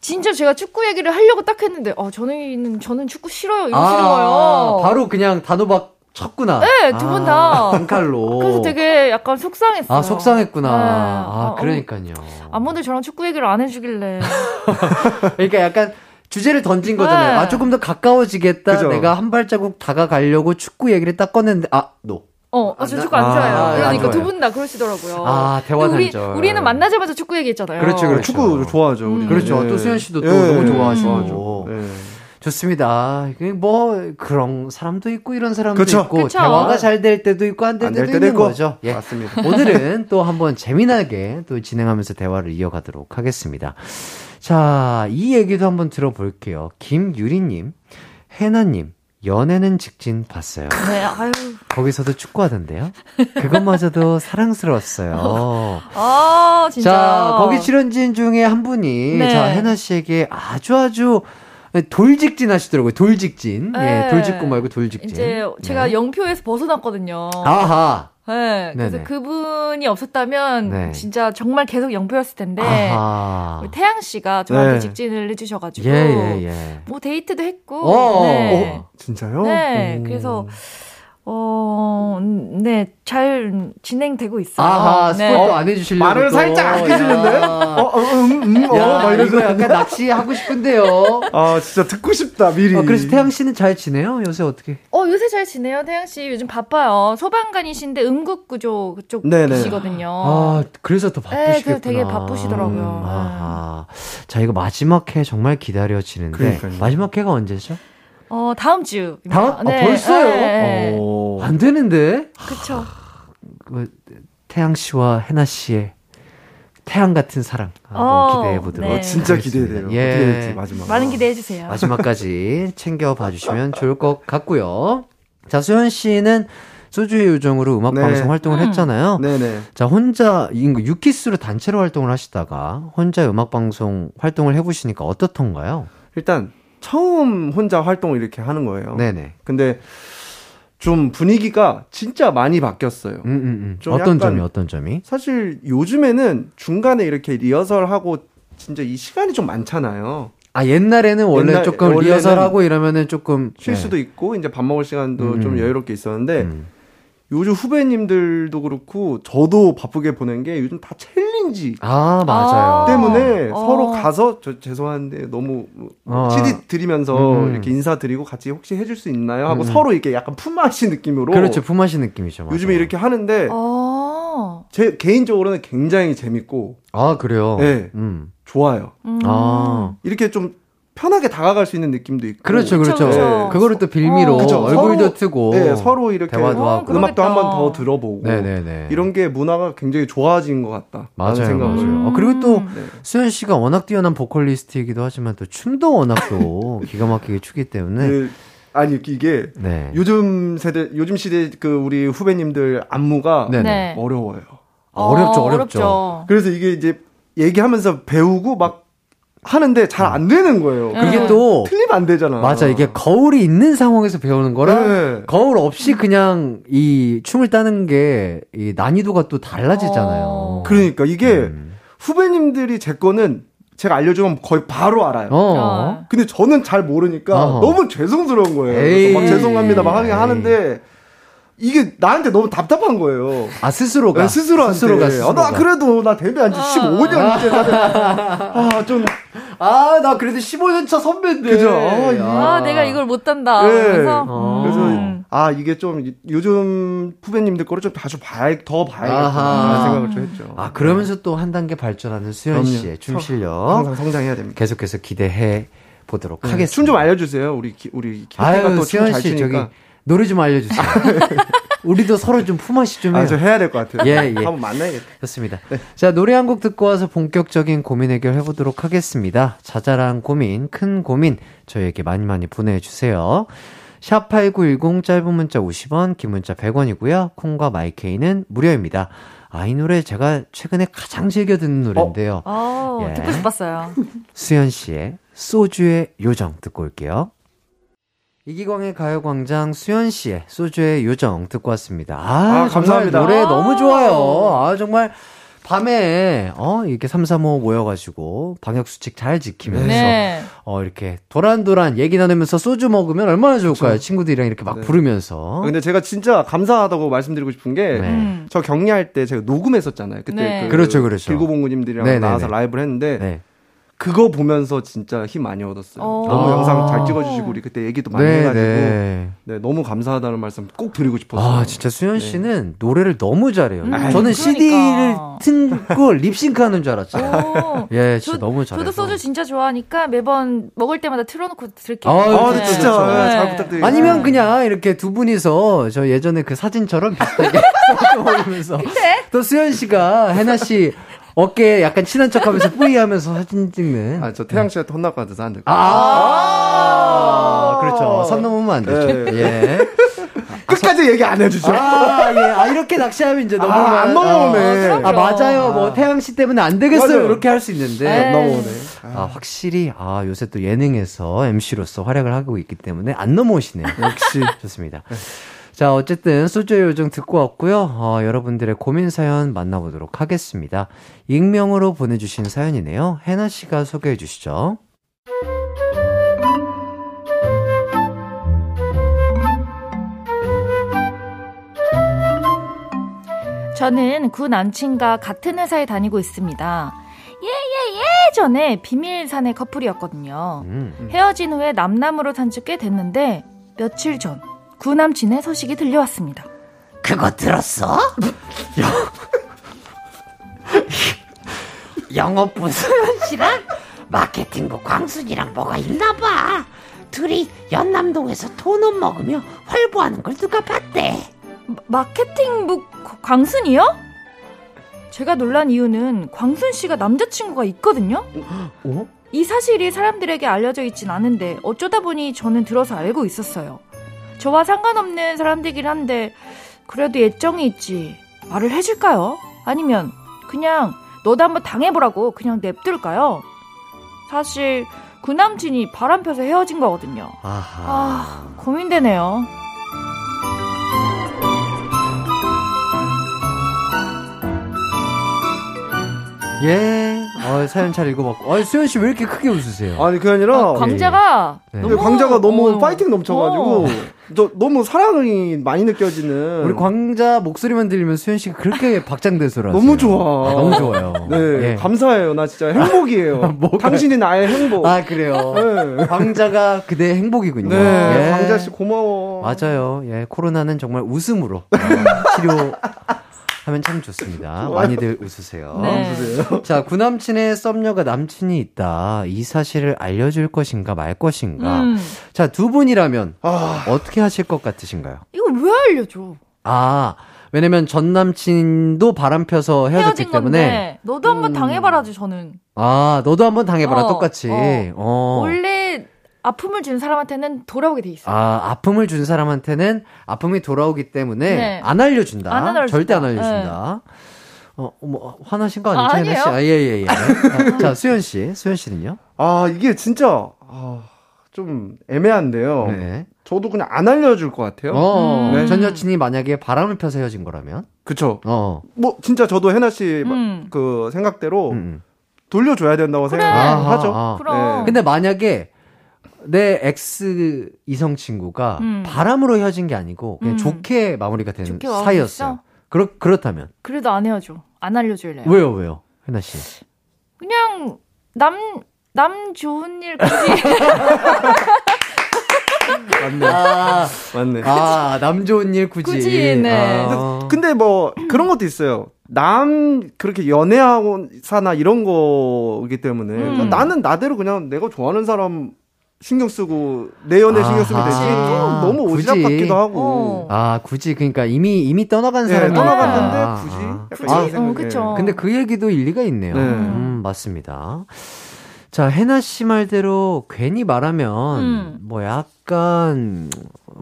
진짜 제가 축구 얘기를 하려고 딱 했는데, 아, 저는, 저는 축구 싫어요. 이러시는 아, 거예요. 바로 그냥 단호박 쳤구나. 네, 두 분 다. 단칼로. 그래서 되게 약간 속상했어요. 아, 속상했구나. 네. 아, 어, 그러니까요. 아무도 저랑 축구 얘기를 안 해주길래. 그러니까 약간 주제를 던진 거잖아요. 네. 아, 조금 더 가까워지겠다. 그죠. 내가 한 발자국 다가가려고 축구 얘기를 딱 꺼냈는데, 아, 노. 어, 아, 저 축구 안 아, 좋아해요. 안 그러니까. 두 분 다 그러시더라고요. 아, 대화 우리, 단절. 우리는 만나자마자 축구 얘기했잖아요. 그렇죠, 그렇죠. 축구 좋아하죠. 우리. 음. 그렇죠. 예. 또 수현 씨도 또 예, 너무 예, 좋아하시고. 예. 좋습니다. 뭐, 그런 사람도 있고, 이런 사람도 그쵸. 있고, 그쵸. 대화가 잘 될 때도 있고, 안 될 때도 때도 있는 있고. 거죠. 예. 맞습니다. 오늘은 또 한번 재미나게 또 진행하면서 대화를 이어가도록 하겠습니다. 자, 이 얘기도 한번 들어볼게요. 김유리님, 혜나님, 연애는 직진 봤어요. 네, 아유. 거기서도 축구하던데요. 그것마저도 사랑스러웠어요. 아, 진짜. 자, 거기 출연진 중에 한 분이 네. 자, 혜나 씨에게 아주 아주 돌직진 하시더라고요. 돌직진. 네. 예, 돌직구 말고 돌직진. 이제 제가 네. 영표에서 벗어났거든요. 아하. 네. 그래서 네네. 그분이 없었다면 네. 진짜 정말 계속 영표였을 텐데 아하. 우리 태양 씨가 저한테 네. 직진을 해주셔가지고 예, 예, 예. 뭐 데이트도 했고 어, 네. 어, 진짜요? 네. 오. 그래서 어, 네, 잘 진행되고 있어요. 아하, 네. 스포도 안 해주시려고. 말을 또. 살짝 아끼시는데? 야. 어, 어, 음, 음, 어, 야, 막 이거. 약간 낚시 하고 싶은데요. 아, 진짜 듣고 싶다, 미리. 어, 그래서 태양 씨는 잘 지내요? 요새 어떻게? 어, 요새 잘 지내요, 태양 씨. 요즘 바빠요. 소방관이신데 그쪽 네네. 계시거든요. 아, 그래서 더 바쁘시겠구나. 네, 그래서 되게 바쁘시더라고요. 음, 아하. 자, 이거 마지막 회 정말 기다려지는데. 그러니까요. 마지막 회가 언제죠? 어, 다음 주. 다음? 아, 벌써요? 네, 네. 어. 안 되는데? 그쵸. 그, 태양 씨와 해나 씨의 태양 같은 사랑 한번 어, 기대해 보도록 네. 어, 진짜 하겠습니다. 기대돼요. 예. 어떻게 될지, 마지막. 많은 기대해 주세요. 마지막까지 챙겨 봐 주시면 좋을 것 같고요. 자, 수현 씨는 소주의 요정으로 음악 네. 방송 활동을 음. 했잖아요. 네네. 자, 혼자 유키스로 단체로 활동을 하시다가 혼자 음악 방송 활동을 해 보시니까 어떻던가요? 일단, 처음 혼자 활동을 이렇게 하는 거예요. 네네. 근데, 좀 분위기가 진짜 많이 바뀌었어요. 음, 음, 음. 좀 어떤 점이 어떤 점이? 사실 요즘에는 중간에 이렇게 리허설하고 진짜 이 시간이 좀 많잖아요. 아, 옛날에는 원래 옛날- 조금 리허설하고 이러면은 조금 쉴 네. 수도 있고 이제 밥 먹을 시간도 음. 좀 여유롭게 있었는데 음. 요즘 후배님들도 그렇고 저도 바쁘게 보낸 게 요즘 다 challenge 아, 맞아요. 아. 때문에 어. 서로 가서 저 죄송한데 너무 어. CD 드리면서 음. 이렇게 인사드리고 같이 혹시 해줄 수 있나요 하고 음. 서로 이렇게 약간 품앗이 느낌으로 그렇죠. 품앗이 느낌이죠. 맞아요. 요즘에 이렇게 하는데 어. 제 개인적으로는 굉장히 재밌고 아, 그래요? 네. 음. 좋아요. 음. 아. 이렇게 좀 편하게 다가갈 수 있는 느낌도 있고. 그렇죠, 그렇죠. 그쵸. 그거를 또 빌미로 어. 얼굴도 서로- 트고. 네, 서로 이렇게 대화도 어, 하고. 음악도 한 번. 더 들어보고 네네네. 이런 게 문화가 굉장히 좋아진 것 같다. 맞아요, 생각을 맞아요. 어, 그리고 또 네. 수현 씨가 워낙 뛰어난 보컬리스트이기도 하지만 또 춤도 워낙 또 기가 막히게 추기 때문에 그, 아니 이게 네. 요즘 세대 요즘 시대 그 우리 후배님들 안무가 네네. 네. 어려워요. 어렵죠, 어, 어렵죠. 그래서 이게 이제 얘기하면서 배우고 막 하는데 잘 안 되는 거예요. 음. 그게 또 틀리면 안 되잖아. 맞아 이게 거울이 있는 상황에서 배우는 거랑 네. 거울 없이 그냥 이 춤을 따는 게 이 난이도가 또 달라지잖아요. 어. 그러니까 이게 음. 후배님들이 제 거는 제가 알려주면 거의 바로 알아요. 어. 어. 근데 저는 잘 모르니까 어허. 너무 죄송스러운 거예요. 막 죄송합니다 막 하긴 에이. 하는데 이게 나한테 너무 답답한 거예요. 아 스스로가 네, 스스로한테. 스스로가 아, 스스로가. 나 그래도 나 데뷔 한 지 15년째 아좀 아, 나 그래도 15년 차 선배인데. 그죠? 아, 이- 아, 내가 이걸 못한다. 네. 그래서 어. 그래서 음. 아 이게 좀 요즘 후배님들 거를 좀 다시 봐야 더 아하. 봐야겠다 생각을 좀 했죠. 아, 그러면서 또한 단계 발전하는 수현 그럼요. 씨의 춤 서- 실력 항상 성장해야 됩니다. 계속해서 기대해 보도록 하겠습니다. 춤 좀 알려주세요. 우리 기- 우리 기태가 아유, 또춤 수현 잘씨 저기 추니까. 노래 좀 알려주세요. 우리도 서로 좀 품앗이 좀 해요. 아, 저 해야 될 것 같아요. 예, 예. 한번 만나야겠다. 좋습니다. 자, 노래 한 곡 듣고 와서 본격적인 고민 해결 해보도록 하겠습니다. 자잘한 고민, 큰 고민, 저희에게 많이 많이 보내주세요. 샵8910 짧은 문자 50원, 긴 문자 100원이고요. 콩과 마이케이는 무료입니다. 아, 이 노래 제가 최근에 가장 즐겨 듣는 노래인데요. 어, 예. 듣고 싶었어요. 수현 씨의 소주의 요정 듣고 올게요. 이기광의 가요광장 수현 씨의 소주의 요정 듣고 왔습니다. 아, 아, 감사합니다. 노래 아. 너무 좋아요. 아, 정말 밤에, 어, 이렇게 3, 3, 5 모여가지고 방역 수칙 잘 지키면서, 네. 어, 이렇게 도란도란 얘기 나누면서 소주 먹으면 얼마나 좋을까요? 친구들이랑 이렇게 막 네. 부르면서. 근데 제가 진짜 감사하다고 말씀드리고 싶은 게, 네. 음. 저 격리할 때 제가 녹음했었잖아요. 그때 네. 그 그렇죠, 그렇죠. 길고봉구님들이랑 네, 네, 나와서 네. 라이브를 했는데, 네. 그거 보면서 진짜 힘 많이 얻었어요. 어. 너무 아. 영상 잘 찍어주시고, 우리 그때 얘기도 많이 네, 해가지고, 네. 네, 너무 감사하다는 말씀 꼭 드리고 싶었어요. 아, 진짜 수현 네. 씨는 노래를 너무 잘해요. 음, 저는 그러니까. CD를 틀고 립싱크 하는 줄 알았죠. 오. 예, 진짜 저- 너무 잘해서. 저도 소주 진짜 좋아하니까 매번 먹을 때마다 틀어놓고 들게요. 아, 아, 네, 진짜. 네, 잘 네. 부탁드립니다. 아니면 그냥 이렇게 두 분이서 저 예전에 그 사진처럼 비슷하게 소주 먹으면서 또 수현 씨가 해나 씨 어깨에 약간 친한 척하면서 뿌이하면서 사진 찍는. 아, 저 태양 씨한테 혼날 것 같아서 안될것 아, 그렇죠. 선 넘으면 안 되죠. 네. 예. 끝까지 얘기 안 해주죠. 아, 예. 아, 이렇게 낚시하면 이제 너무. 아, 안 넘어오네. 아, 맞아요. 뭐, 태양 씨 때문에 안 되겠어요. 맞아요. 이렇게 할 수 있는데. 네. 안 넘어오네. 아, 확실히, 아, 요새 또 예능에서 MC로서 활약을 하고 있기 때문에 안 넘어오시네요. 역시. 좋습니다. 자, 어쨌든, 소주의 요정 듣고 왔고요. 어, 여러분들의 고민 사연 만나보도록 하겠습니다. 익명으로 보내주신 사연이네요. 해나 씨가 소개해 주시죠. 저는 구 남친과 같은 회사에 다니고 있습니다. 예예 예전에 비밀 사내 커플이었거든요. 음. 헤어진 후에 남남으로 산지 꽤 됐는데 며칠 전 구 남친의 소식이 들려왔습니다. 그거 들었어? 영업부 소연 씨랑 마케팅부 광순이랑 뭐가 있나 봐. 둘이 연남동에서 돈은 먹으며 활보하는 걸 누가 봤대. 마- 마케팅부 광순이요? 제가 놀란 이유는 광순 씨가 남자친구가 있거든요. 어? 이 사실이 사람들에게 알려져 있진 않은데 어쩌다 보니 저는 들어서 알고 있었어요. 저와 상관없는 사람들이긴 한데 그래도 예정이 있지 말을 해줄까요? 아니면 그냥 너도 한번 당해보라고 그냥 냅둘까요? 사실 그 남친이 바람 펴서 헤어진 거거든요. 아하. 아 고민되네요. 예. 어, 사연 잘 읽어봤고. 어, 수현 씨 왜 이렇게 크게 웃으세요? 아니, 그게 아니라. 아, 광자가 네. 근데 광자가 너무 어, 파이팅 넘쳐가지고, 어. 저 너무 사랑이 많이 느껴지는. 우리 광자 목소리만 들리면 수현 씨가 그렇게 박장대소를 하세요. 너무 좋아. 아, 너무 좋아요. 네, 예. 감사해요. 나 진짜 행복이에요. 당신이 나의 행복. 아, 그래요. 네. 광자가 그대의 행복이군요. 네, 예. 광자 씨 고마워. 맞아요. 예, 코로나는 정말 웃음으로 어, 치료 하면 참 좋습니다. 많이들 웃으세요. 네. 자, 구남친의 썸녀가 남친이 있다. 이 사실을 알려줄 것인가 말 것인가. 음. 자, 두 분이라면 아, 어떻게 하실 것 같으신가요? 이거 왜 알려줘? 아, 왜냐면 전 남친도 바람 펴서 헤어졌기 때문에. 너도 한번 음. 당해봐라지 저는. 아, 너도 한번 당해봐라, 어, 똑같이. 어. 어. 원래 아픔을 준 사람한테는 돌아오게 돼 있어. 아, 아픔을 준 사람한테는 아픔이 돌아오기 때문에 네. 안 알려준다. 안 알려준다. 절대 안 알려준다. 어, 뭐, 화나신 거 아니죠, 아, 혜나 씨? 아니에요. 아, 예, 예, 예. 아, 자, 수현 씨. 수현 씨는요? 아 이게 진짜 아, 좀 애매한데요. 네. 저도 그냥 안 알려줄 것 같아요. 어, 음. 전 여친이 만약에 바람을 펴서 헤어진 거라면? 그쵸. 어. 뭐 진짜 저도 해나 씨 음. 그 생각대로 음, 음. 돌려줘야 된다고 그래. 생각하죠. 아. 그럼. 네. 근데 만약에 내 ex 이성 친구가 음. 바람으로 헤어진 게 아니고 그냥 음. 좋게 마무리가 되는 좋게 사이였어요. 그렇, 그렇다면. 그래도 안 헤어져. 안 알려줄래요. 왜요, 왜요? 혜나 씨. 그냥 남, 남 좋은 일 굳이. 맞네. 아, 맞네. 아, 남 좋은 일 굳이. 굳이, 네. 아. 근데 뭐 그런 것도 있어요. 남 그렇게 연애하고 사나 이런 거기 때문에 음. 그러니까 나는 나대로 그냥 내가 좋아하는 사람 신경 쓰고 내 연애 신경 쓰면 되지. 너무 오지랖. 같기도 하고. 어. 아, 굳이, 그러니까 이미, 이미 떠나간 네, 사람이 떠나갔는데 아, 굳이 아. 굳이? 이런 어. 그쵸. 근데 그 얘기도 일리가 있네요. 네. 음, 맞습니다. 자, 혜나 씨 말대로 괜히 말하면 음. 뭐 약간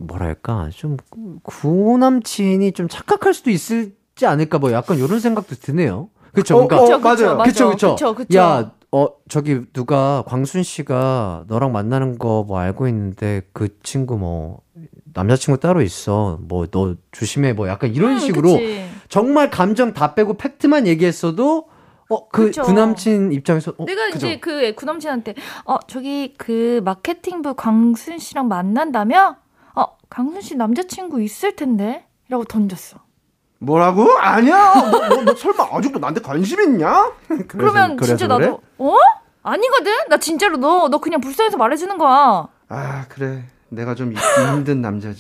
뭐랄까 좀 구남친이 좀 착각할 수도 있을지 않을까 뭐 약간 이런 생각도 드네요. 그렇죠. 어, 그러니까 어, 맞아요. 맞아. 그쵸, 그쵸. 그쵸, 그쵸. 야, 어, 저기, 누가, 광순 씨가 너랑 만나는 거 뭐 알고 있는데, 그 친구 뭐, 남자친구 따로 있어. 뭐, 너 조심해. 뭐, 약간 이런 음, 식으로, 그치. 정말 감정 다 빼고 팩트만 얘기했어도, 어, 그, 그쵸. 구남친 입장에서, 어, 내가 그죠? 이제 그 구남친한테 어 저기 그 마케팅부 광순 씨랑 만난다며? 어 광순 씨 남자친구 있을 텐데?라고 던졌어. 뭐라고? 아니야. 너, 너, 너 설마 아직도 나한테 관심 있냐? 그러면 그래서 진짜 그래? 나도 어? 아니거든? 나 진짜로 너 너 그냥 불쌍해서 말해주는 거야. 아 그래. 내가 좀 힘든 남자지.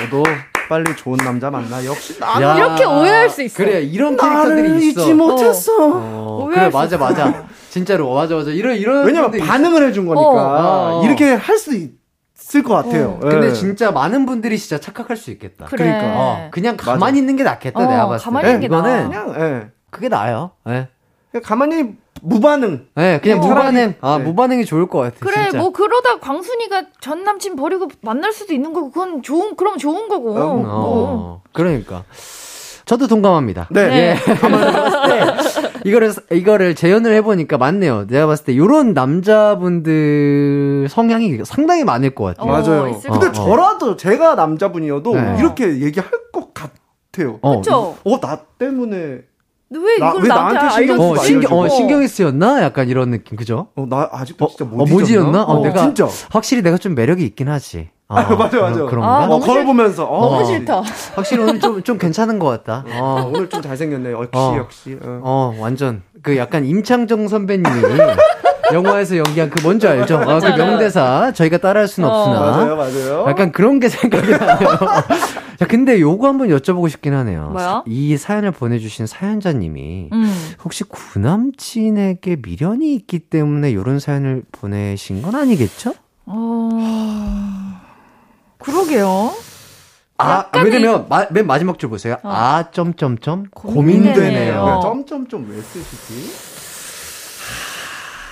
너도 빨리 좋은 남자 만나. 역시 야, 이렇게 오해할 수 있어. 그래, 이런 캐릭터들이 있어. 잊지 못했어. 어, 그래, 오해할 수 맞아. 맞아. 진짜로, 맞아, 맞아. 이런, 이런. 왜냐면 반응을 해준 거니까 어. 이렇게 할 수 있 을것 같아요. 있어. 근데 예. 진짜 많은 분들이 진짜 착각할 수 있겠다. 그래. 그러니까. 어, 그냥 맞아. 가만히 있는 게 낫겠다, 어, 내가 봤을 때. 가만히 있는 게 이거는 나아. 그냥 예. 그게 나아요. 예. 그냥 가만히 무반응. 네, 그냥 어. 무반응. 아, 네. 무반응이 좋을 것 같아. 그래 진짜. 뭐 그러다 광순이가 전 남친 버리고 만날 수도 있는 거고 그건 좋은 그럼 좋은 거고. 어, 뭐. 어, 그러니까. 저도 동감합니다. 네. 네. 예. 이거를, 이거를 재현을 해보니까 맞네요. 내가 봤을 때, 요런 남자분들 성향이 상당히 많을 것 같아요. 어, 맞아요. 있을 근데 것 같아요. 저라도 제가 남자분이어도 네. 이렇게 얘기할 것 같아요. 어, 그쵸? 어, 나 때문에 근데 왜 나- 이걸 왜 나한테, 나한테 신경? 어, 신경, 어. 신경이 쓰였나? 약간 이런 느낌, 그죠? 어, 나 아직도 어, 진짜 어, 못못 잊었나? 잊었나? 어, 내가- 진짜. 확실히 내가 좀 매력이 있긴 하지. 어, 아, 맞아, 맞아. 그런, 그런가? 아, 어, 너무 거울 싫- 보면서 어, 너무 어. 싫다. 확실히 오늘 좀, 좀 괜찮은 것 같다. 어, 어, 오늘 좀 잘생겼네. 역시 어. 역시. 어. 어, 완전. 그 약간 임창정 선배님이 영화에서 연기한 그 뭔지 알죠? 아, 그 명대사. 저희가 따라할 순 어. 없으나. 맞아요, 맞아요. 약간 그런 게 생각이 나요. 자, 근데 요거 한번 여쭤보고 싶긴 하네요. 사- 이 사연을 보내주신 사연자님이 음. 혹시 구남친에게 미련이 있기 때문에 요런 사연을 보내신 건 아니겠죠? 어. 그러게요. 아, 약간의- 왜냐면 마- 맨 마지막 줄 보세요. 어. 아, 점점점 고민되네요. 고민되네요. 어. 점점점 왜 쓰시지?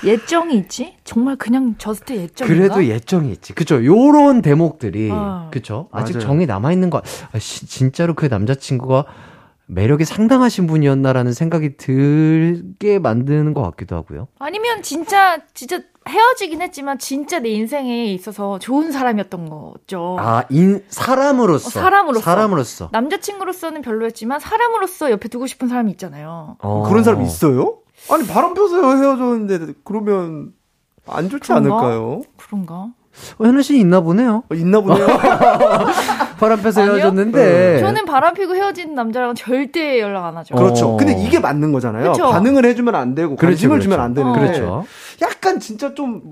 예정이 있지? 정말 그냥 저스트 예정인가? 그래도 예정이 있지. 그죠? 요런 대목들이. 어. 그죠? 아직 맞아요. 정이 남아있는 거, 아, 시- 진짜로 그 남자친구가 매력이 상당하신 분이었나라는 생각이 들게 만드는 것 같기도 하고요. 아니면 진짜 진짜 헤어지긴 했지만 진짜 내 인생에 있어서 좋은 사람이었던 거죠. 아, 인, 사람으로서. 어, 사람으로서. 사람으로서. 남자친구로서는 별로였지만 사람으로서 옆에 두고 싶은 사람이 있잖아요. 어. 그런 사람 있어요? 아니 바람 펴서 헤어졌는데 그러면 안 좋지 그런가? 않을까요? 그런가? 어, 현우 씨 있나 보네요. 어, 있나 보네요. 바람 펴서? 헤어졌는데. 저는 바람 피고 헤어진 남자랑은 절대 연락 안 하죠. 그렇죠. 어. 근데 이게 맞는 거잖아요. 그쵸. 반응을 해주면 안 되고 그렇죠, 관심을 그렇죠. 주면 안 되는데 그렇죠. 약간 진짜 좀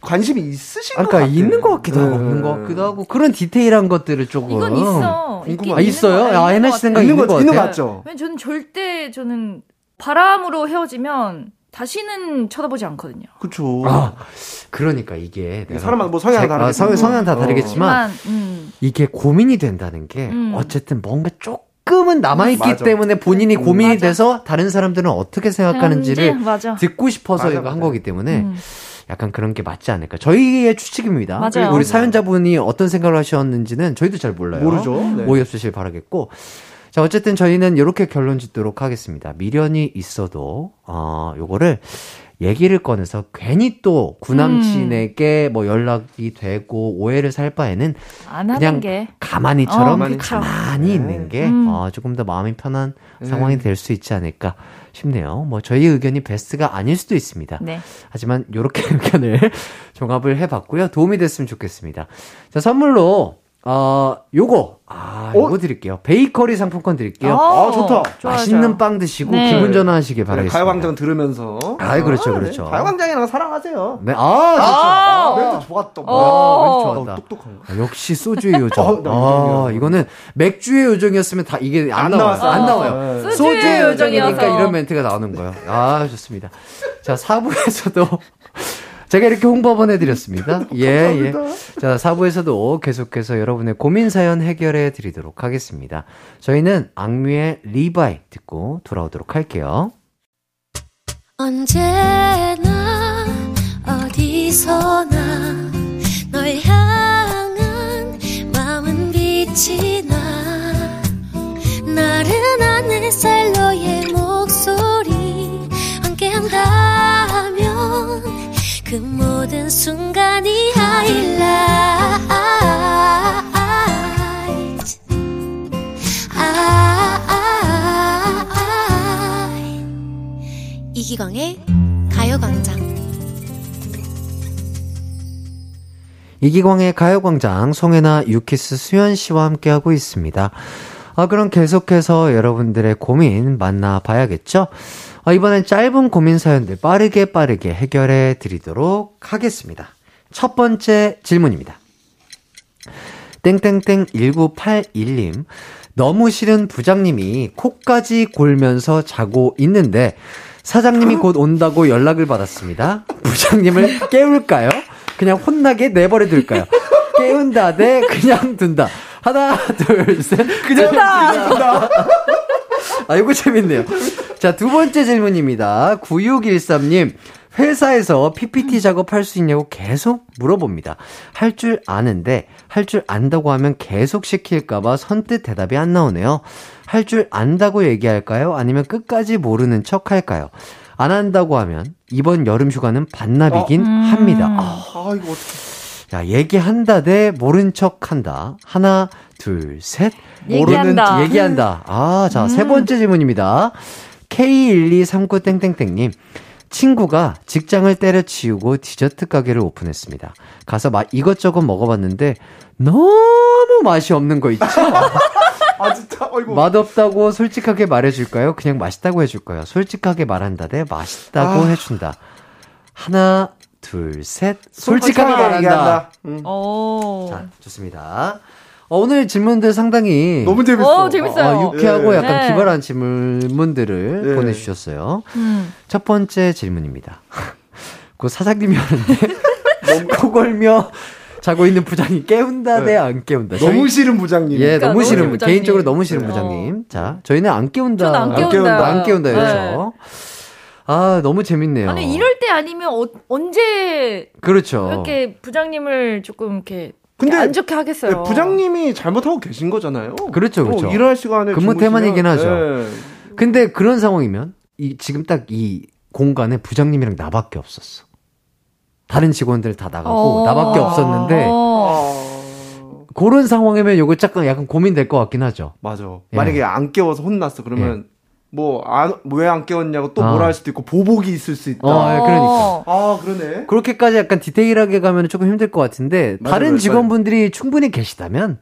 관심이 있으신 것 아까 같아요. 있는 것 같기도 하고 네. 없는 것 같기도 하고 그런 디테일한 것들을 조금 이건 있어. 궁금하다. 아, 있어요? 거- 아, 것씨 생각 있는 있는 거것 있는 거 같아요. 같죠. 왜냐면 저는 절대 저는 바람으로 헤어지면 다시는 쳐다보지 않거든요. 그렇죠. 아, 그러니까 이게 사람마다 뭐 성향 자- 다르겠지만. 아, 성, 성향 다 어. 다르겠지만 하지만 음, 이게 고민이 된다는 게 음. 어쨌든 뭔가 조금은 남아있기 맞아. 때문에 본인이 음. 고민이 맞아. 돼서 다른 사람들은 어떻게 생각하는지를 현재, 맞아. 듣고 싶어서 맞아, 이거 한 맞아. 거기 때문에 음. 약간 그런 게 맞지 않을까. 저희의 추측입니다. 맞아요. 그리고 우리 사연자분이 어떤 생각을 하셨는지는 저희도 잘 몰라요. 모르죠. 네. 오해 없으실 바라겠고. 자, 어쨌든 저희는 이렇게 결론 짓도록 하겠습니다. 미련이 있어도, 어, 요거를 얘기를 꺼내서 괜히 또 구남친에게 뭐 연락이 되고 오해를 살 바에는 안 하는 그냥 게 가만히처럼 어. 가만히 네. 있는 게 음. 어, 조금 더 마음이 편한 네. 상황이 될 수 있지 않을까 싶네요. 뭐 저희 의견이 베스트가 아닐 수도 있습니다. 네. 하지만 요렇게 의견을 종합을 해봤고요. 도움이 됐으면 좋겠습니다. 자, 선물로, 어, 요거, 아, 어? 요거 드릴게요. 베이커리 상품권 드릴게요. 아, 좋다. 좋아요, 맛있는 좋아요. 빵 드시고 네. 기분 전환하시길 네, 바라겠습니다. 가요광장 들으면서. 아이, 그렇죠, 아, 그렇죠. 네. 가요광장이랑 사랑하세요. 네, 아, 좋죠. 아, 멘트 좋았다. 어. 아, 멘트 어, 좋았다. 똑똑하요. 아, 역시 소주의 요정. 어, 나 아, 요정이야. 이거는 맥주의 요정이었으면 다 이게 안, 안 나와요. 나왔어요. 안 어. 나와요. 네. 소주의 소주의 요정이니까. 이런 멘트가 나오는 거예요. 아, 좋습니다. 자, 4부에서도 제가 이렇게 홍보 한번 해드렸습니다. 예, 예. 자, 4부에서도 계속해서 여러분의 고민 사연 해결해 드리도록 하겠습니다. 저희는 악뮤의 리바이 듣고 돌아오도록 할게요. 언제나 어디서나 널 향한 마음은 빛이 나 나른한 햇살 너의 목 그 모든 순간이 하이라이트 아, 이기광의 가요광장 이기광의 가요광장 송혜나 유키스 수현 씨와 함께하고 있습니다. 아, 그럼 계속해서 여러분들의 고민 만나봐야겠죠? 아, 이번엔 짧은 고민 사연들 빠르게 빠르게 해결해 드리도록 하겠습니다. 첫 번째 질문입니다. 땡땡땡 1981님. 너무 싫은 부장님이 코까지 골면서 자고 있는데 사장님이 곧 온다고 연락을 받았습니다. 부장님을 깨울까요? 그냥 혼나게 내버려 둘까요? 깨운다 대 그냥 둔다. 하나, 둘, 셋. 그냥 둔다. 아, 이거 재밌네요. 자, 두 번째 질문입니다. 9613님. 회사에서 PPT 작업할 수 있냐고 계속 물어봅니다. 할 줄 아는데, 할 줄 안다고 하면 계속 시킬까봐 선뜻 대답이 안 나오네요. 할 줄 안다고 얘기할까요? 아니면 끝까지 모르는 척 할까요? 안 한다고 하면, 이번 여름 휴가는 반납이긴 합니다. 아, 아, 이거 어떻게. 야, 얘기한다 대 모른 척 한다. 하나, 둘, 셋. 얘기한다. 모르는, 얘기한다. 아, 자, 세 번째 질문입니다. K1239땡땡땡님. 친구가 직장을 때려치우고 디저트 가게를 오픈했습니다. 가서 막 이것저것 먹어봤는데 너무 맛이 없는 거 있죠? 아, 진짜. 어이구. 맛없다고 솔직하게 말해줄까요? 그냥 맛있다고 해줄까요? 솔직하게 말한다 대 맛있다고 아. 해준다. 하나, 둘, 셋. 솔직하게 말한다. 얘기한다. 음. 오. 자, 좋습니다. 어, 오늘 질문들 상당히 너무 재밌어. 어, 재밌어요. 어, 유쾌하고 예. 약간 네. 기발한 질문들을 예. 보내주셨어요. 음. 첫 번째 질문입니다. 그 사장님이 하는데 코골며 자고 있는 부장이 깨운다 대안 깨운다. 너무 저희- 싫은 부장님. 예, 그러니까 너무 싫은 부장님. 개인적으로 너무 싫은 네. 부장님. 자, 저희는 안 깨운다. 안 깨운다. 깨운다. 안 깨운다 네. 그렇죠. 아, 너무 재밌네요. 아니 이럴 때 아니면 어, 언제 그렇죠. 이렇게 부장님을 조금 이렇게 근데 안 좋게 하겠어요. 네, 부장님이 잘못하고 계신 거잖아요. 그렇죠, 그렇죠. 어, 일할 시간에 근무 태만이긴 하죠. 네. 근데 그런 상황이면 이 지금 딱 이 공간에 부장님이랑 나밖에 없었어. 다른 직원들 다 나가고 어. 나밖에 없었는데 어. 아, 그런 상황이면 요거 약간 약간 고민될 것 같긴 하죠. 맞아. 예. 만약에 안 깨워서 혼났어. 그러면 뭐왜안 깨웠냐고 또 뭐라 아. 할 수도 있고 보복이 있을 수 있다. 어, 예, 그러니까. 아 그러네. 그렇게까지 약간 디테일하게 가면 조금 힘들 것 같은데 맞아요, 다른 맞아요. 직원분들이 충분히 계시다면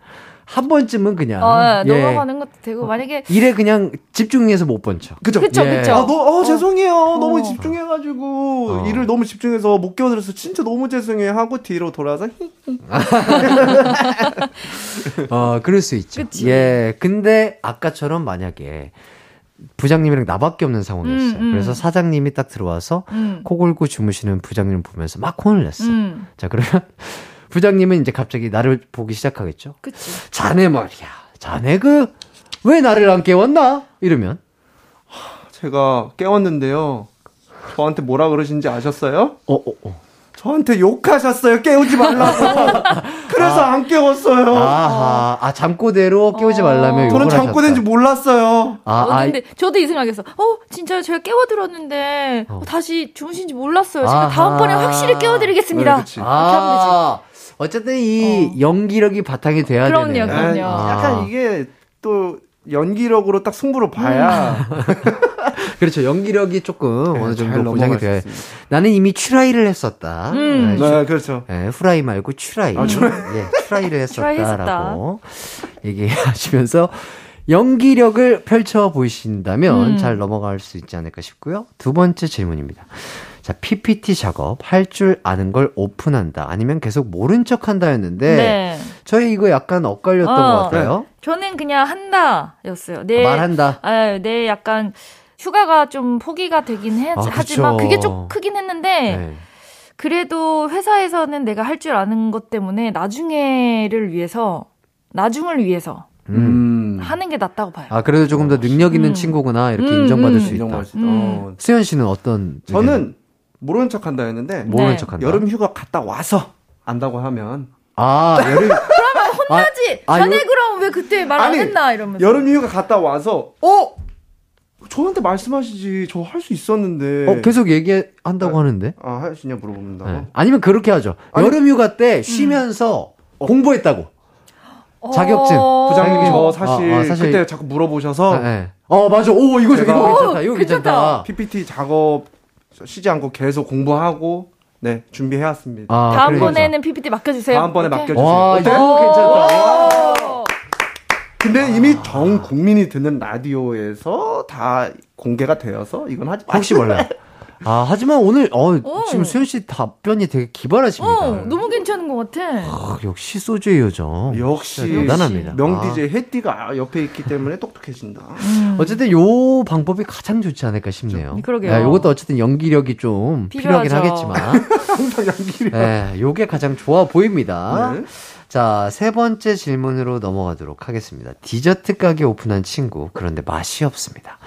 한 번쯤은 그냥 어, 예. 넘어가는 것도 되고 만약에 일에 그냥 집중해서 못번 척. 그죠? 그쵸 예. 그쵸. 아, 너, 어, 죄송해요. 너무 어. 집중해가지고, 어. 일을 너무 집중해서 못 끼어들어서 진짜 너무 죄송해요 하고 뒤로 돌아서, 히, 어, 그럴 수 있죠. 그치. 예. 근데 아까처럼 만약에 부장님이랑 나밖에 없는 상황이었어요. 음, 음. 그래서 사장님이 딱 들어와서 음. 코 골고 주무시는 부장님을 보면서 막 혼을 냈어. 음. 자, 그러면 부장님은 이제 갑자기 나를 보기 시작하겠죠. 그치. 자네 말이야. 자네 그, 왜 나를 안 깨웠나? 이러면. 제가 깨웠는데요. 저한테 뭐라 그러신지 아셨어요? 어, 어, 어. 저한테 욕하셨어요. 깨우지 말라고. 그래서 안 깨웠어요. 아하. 아, 잠꼬대로 깨우지 말라며 저는 잠꼬대인지. 몰랐어요. 아, 어, 아, 근데 저도 이 생각했어. 어, 진짜 제가 깨워들었는데 어. 어, 다시 주무신지 몰랐어요. 제가 아하. 다음번에 확실히 깨워드리겠습니다. 네, 되지. 아, 어쨌든 이 연기력이 바탕이 돼야 그럼요, 되네요. 그럼요. 에이, 약간 아. 이게 또 연기력으로 딱 승부를 봐야 그렇죠. 연기력이 조금 네, 어느 잘 정도 보장이. 있습니다. 나는 이미 추라이를 했었다. 음. 네, 네, 그렇죠. 예, 후라이 말고 추라이. 아, 추라이. 예, 추라이를 추라이 했었다라고 얘기하시면서 연기력을 펼쳐 보이신다면 음. 잘 넘어갈 수 있지 않을까 싶고요. 두 번째 질문입니다. 자, PPT 작업 할 줄 아는 걸 오픈한다. 아니면 계속 모른 척 한다였는데 네. 저희 이거 약간 엇갈렸던 어. 것 같아요. 저는 그냥 한다였어요. 네. 말한다. 아, 네, 약간 휴가가 좀 포기가 되긴 해, 아. 하지만 그게 좀 크긴 했는데 네. 그래도 회사에서는 내가 할 줄 아는 것 때문에 나중에를 위해서 나중을 위해서 음. 음. 하는 게 낫다고 봐요. 아, 그래도 조금 더 능력 있는 음. 친구구나. 이렇게 음, 인정받을 음. 수 있다. 인정받을 수 있다. 음. 어. 수현 씨는 어떤? 저는 모르는 척 한다 했는데 모르는 네. 척 한다. 여름 휴가 갔다 와서 안다고 하면 아, 여름. 하지. 아, 자네 요- 그럼 왜 그때 말 안 했나 이러면서. 여름 휴가 갔다 와서 어 저한테 말씀하시지 저 할 수 있었는데 어, 계속 얘기한다고 하는데? 아 하시냐 물어본다고 네. 아니면 그렇게 하죠. 아니- 여름 휴가 때 쉬면서 공부했다고. 자격증. 어. 부장님이 저 어, 사실, 어, 사실- 그때 자꾸 물어보셔서 아, 네. 어, 맞아. 오, 이거, 제가- 이거 괜찮다. 오, 이거 괜찮다. 괜찮다. PPT 작업 쉬지 않고 계속 공부하고 네 준비해왔습니다. 아, 다음번에는 PPT 맡겨주세요. 다음번에? 맡겨주세요. 와, 어때? 이거 괜찮다. 오. 근데 이미 전 국민이 듣는 라디오에서 다 공개가 되어서 이건 하지 혹시 몰라요. 아, 하지만 오늘, 어, 어. 지금 수현 씨 답변이 되게 기발하십니다. 어, 너무 괜찮은 것 같아. 아, 역시 소주의 요정. 역시 대단합니다. 명 아. DJ 해띠가 옆에 있기 때문에 똑똑해진다. 음. 어쨌든 요 방법이 가장 좋지 않을까 싶네요. 그러게요. 네, 요것도 어쨌든 연기력이 좀 필요하긴. 하겠지만. 항상 연기력. 네, 요게 가장 좋아 보입니다. 네. 자, 세 번째 질문으로 넘어가도록 하겠습니다. 디저트 가게 오픈한 친구, 그런데 맛이 없습니다.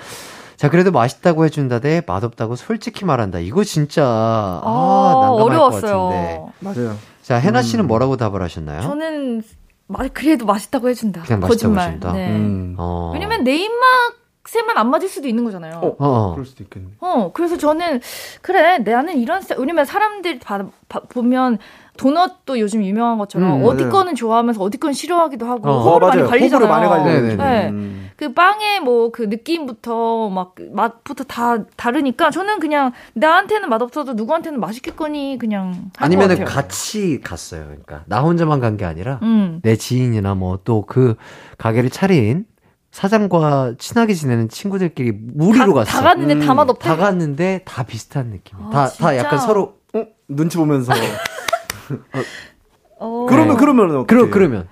자, 그래도 맛있다고 해준다 대 맛없다고 솔직히 말한다. 이거 진짜, 아, 아, 난감할 것 같은데. 어려웠어요. 맞아요. 자, 해나 씨는 뭐라고 답을 하셨나요? 저는 마, 그래도 맛있다고 해준다. 그냥 맛있다고 거짓말. 해준다? 네. 음. 어. 왜냐면 내 입맛에만 안 맞을 수도 있는 거잖아요. 어, 어, 어. 그럴 수도 있겠네. 어, 그래서 저는 그래 나는 이런 왜냐면 사람들 봐, 봐- 보면 도넛도 요즘 유명한 것처럼 음, 어디 맞아요. 거는 좋아하면서 어디 거는 싫어하기도 하고 어. 호불호 많이 호불호 갈리잖아요. 많이 갈려요. 네네네. 요즘. 네. 음. 그 빵의 뭐 그 느낌부터 막그 맛부터 다 다르니까 저는 그냥 나한테는 맛없어도 누구한테는 맛있겠거니 그냥 아니면은. 같이 갔어요. 그러니까 나 혼자만 간 게 아니라 음. 내 지인이나 뭐 또 그 가게를 차린 사장과 친하게 지내는 친구들끼리 무리로 다, 갔어. 다 갔는데 다 음, 맛없다. 다 갔는데 다 비슷한 느낌. 아, 다, 다 진짜? 약간 서로 어? 눈치 보면서. 어. 그러면 네. 그러면 어떡해? 그러 그러면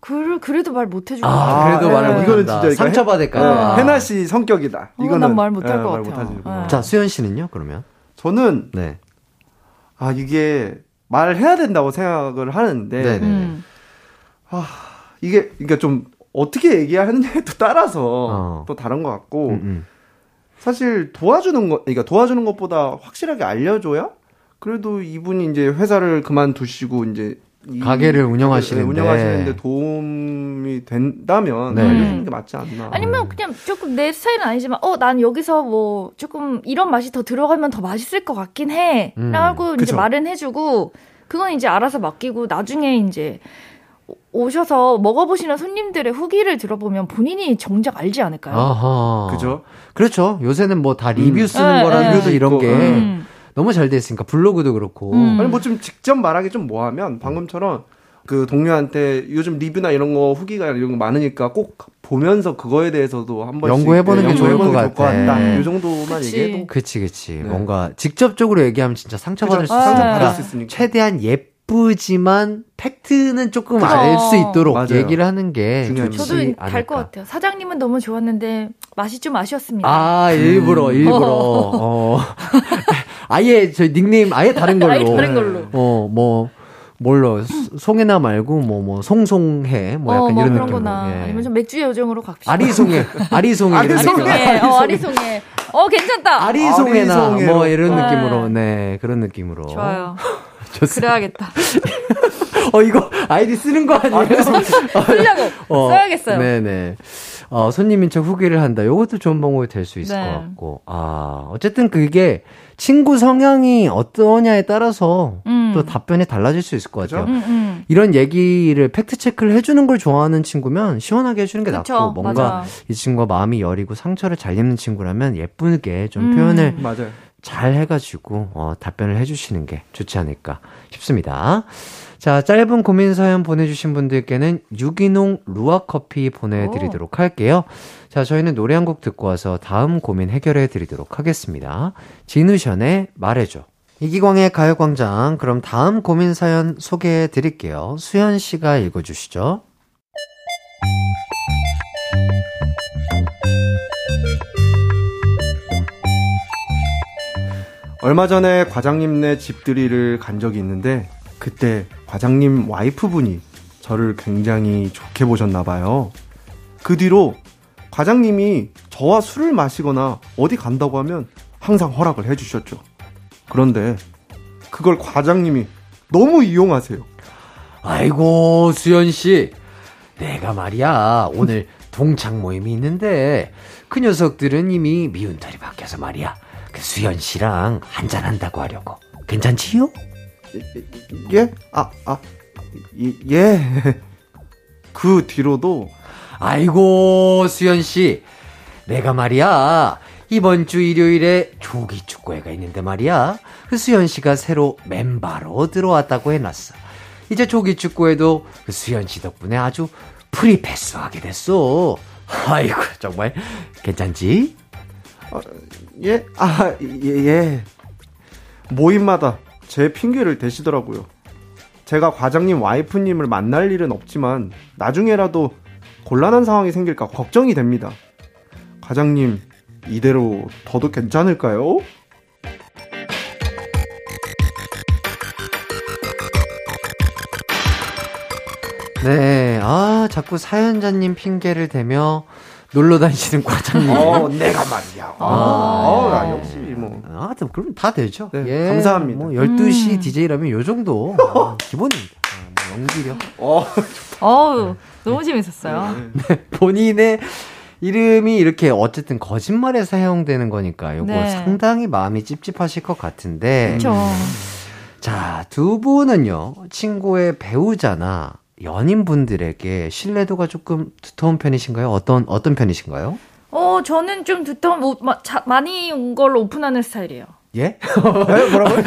그, 그래도 말 못 해주고. 아, 그래도 네. 말을 못 이거는. 진짜 상처받을까 해- 봐. 어, 해나 씨 성격이다. 어, 이거는 난말 못할 예, 것말 같아요. 못하지. 네. 자, 수현 씨는요? 그러면? 저는 네. 아 이게 말해야 된다고 생각을 하는데 네네. 음. 이게 그러니까 좀 어떻게 얘기하느냐에 또 따라서 어. 또 다른 것 같고 음, 음. 사실 도와주는 것 그러니까 도와주는 것보다 확실하게 알려줘야 그래도 이분이 이제 회사를 그만두시고 이제 이 가게를 운영하시는데. 운영하시는데 도움이 된다면 네. 알려주는 게 맞지 않나. 아니면 그냥 조금 내 스타일은 아니지만 어 난 여기서 뭐 조금 이런 맛이 더 들어가면 더 맛있을 것 같긴 해 음, 라고 이제 그쵸. 말은 해주고 그건 이제 알아서 맡기고 나중에 이제 오- 오셔서 먹어보시는 손님들의 후기를 들어보면 본인이 정작 알지 않을까요? 아하. 그죠? 그렇죠. 요새는 뭐 다 리뷰 음. 쓰는 네, 거라든지 네. 이런 게 음. 너무 잘 돼 있으니까 블로그도 그렇고. 음. 아니 뭐 좀 직접 말하기 좀 뭐하면 방금처럼 그 동료한테 요즘 리뷰나 이런 거 후기가 이런 거 많으니까 꼭 보면서 그거에 대해서도 한 번씩 연구해보는 네, 게 좋을 연구해보는 것게 좋을 같아. 같다. 이 정도만 그치. 얘기해도 그치, 그치. 네. 뭔가 직접적으로 얘기하면 진짜 상처받을? 있으니까. 상처받을 수 있으니까. 최대한 예쁘지만 팩트는 조금. 알 수 있도록 맞아요. 얘기를 하는 게. 좋지 저도 갈 않을까. 것 같아요. 사장님은 너무 좋았는데 맛이 좀 아쉬웠습니다. 아, 일부러, 일부러. 어. 아예, 저 닉네임 아예 다른 걸로. 아예 다른 걸로. 어, 뭐, 뭘로, 소- 송해나 말고, 뭐, 뭐, 송송해, 뭐 약간 어, 뭐 이런 그런 느낌으로. 거나 예. 아니면 좀 맥주의 요정으로 갑시다. 아리송해, 아리송해, 느낌. 아리송해. 어, 아리송해. 어, 괜찮다. 아리송해나, 아리송해로. 뭐, 이런 네. 느낌으로, 네, 그런 느낌으로. 좋아요. 좋습니다. 그래야겠다. 어, 이거 아이디 쓰는 거 아니에요? 쓰려고 어, 써야겠어요. 네네. 어, 손님인 척 후기를 한다. 요것도 좋은 방법이 될 수 있을 네. 것 같고. 아, 어쨌든 그게 친구 성향이 어떠냐에 따라서 음. 또 답변이 달라질 수 있을 것 같아요. 음, 음. 이런 얘기를 팩트 체크를 해주는 걸 좋아하는 친구면 시원하게 해주는 게 그쵸, 낫고 뭔가 맞아. 이 친구가 마음이 여리고 상처를 잘 입는 친구라면 예쁘게 좀 음. 표현을 맞아요. 잘 해가지고 어, 답변을 해주시는 게 좋지 않을까 싶습니다. 자, 짧은 고민 사연 보내주신 분들께는 유기농 루아 커피 보내드리도록 할게요. 자, 저희는 노래 한 곡 듣고 와서 다음 고민 해결해 드리도록 하겠습니다. 진우션의 말해줘. 이기광의 가요광장. 그럼 다음 고민 사연 소개해 드릴게요. 수현 씨가 읽어주시죠. 얼마 전에 과장님네 집들이를 간 적이 있는데 그때 과장님 와이프분이 저를 굉장히 좋게 보셨나 봐요. 그 뒤로 과장님이 저와 술을 마시거나 어디 간다고 하면 항상 허락을 해주셨죠. 그런데 그걸 과장님이 너무 이용하세요. 아이고, 수현 씨. 내가 말이야, 오늘 동창 모임이 있는데, 그 녀석들은 이미 미운 털이 바뀌어서 말이야. 그 수현 씨랑 한잔 한다고 하려고. 괜찮지요? 예? 아, 아, 이- 예. 그 뒤로도 아이고, 수현 씨. 내가 말이야, 이번 주 일요일에 조기 축구회가 있는데 말이야. 그 수현 씨가 새로 멤버로 들어왔다고 해놨어. 이제 조기 축구회도 그 수현 씨 덕분에 아주 프리패스하게 됐어. 아이고, 정말 괜찮지? 예? 아, 예, 예. 모임마다 제 핑계를 대시더라고요. 제가 과장님 와이프님을 만날 일은 없지만 나중에라도 곤란한 상황이 생길까 걱정이 됩니다. 과장님, 이대로 둬도 괜찮을까요? 네, 아, 자꾸 사연자님 핑계를 대며 놀러 다니시는 과장님. 어, 내가 말이야. 아, 어, 나 역시 뭐. 아, 또 그럼 다 되죠. 네, 예, 감사합니다. 뭐 12시 음. DJ라면 요 정도 어, 기본입니다. 아, 뭐 연기력. 어, 어우, 너무 재밌었어요. 본인의 이름이 이렇게 어쨌든 거짓말에 사용되는 거니까 요거 네. 상당히 마음이 찝찝하실 것 같은데. 그렇죠. 자, 두 분은요. 친구의 배우자나 연인분들에게 신뢰도가 조금 두터운 편이신가요? 어떤 어떤 편이신가요? 어, 저는 좀 두터운, 뭐, 마, 자, 많이 온 걸 오픈하는 스타일이에요. 예? 네, 뭐라고요?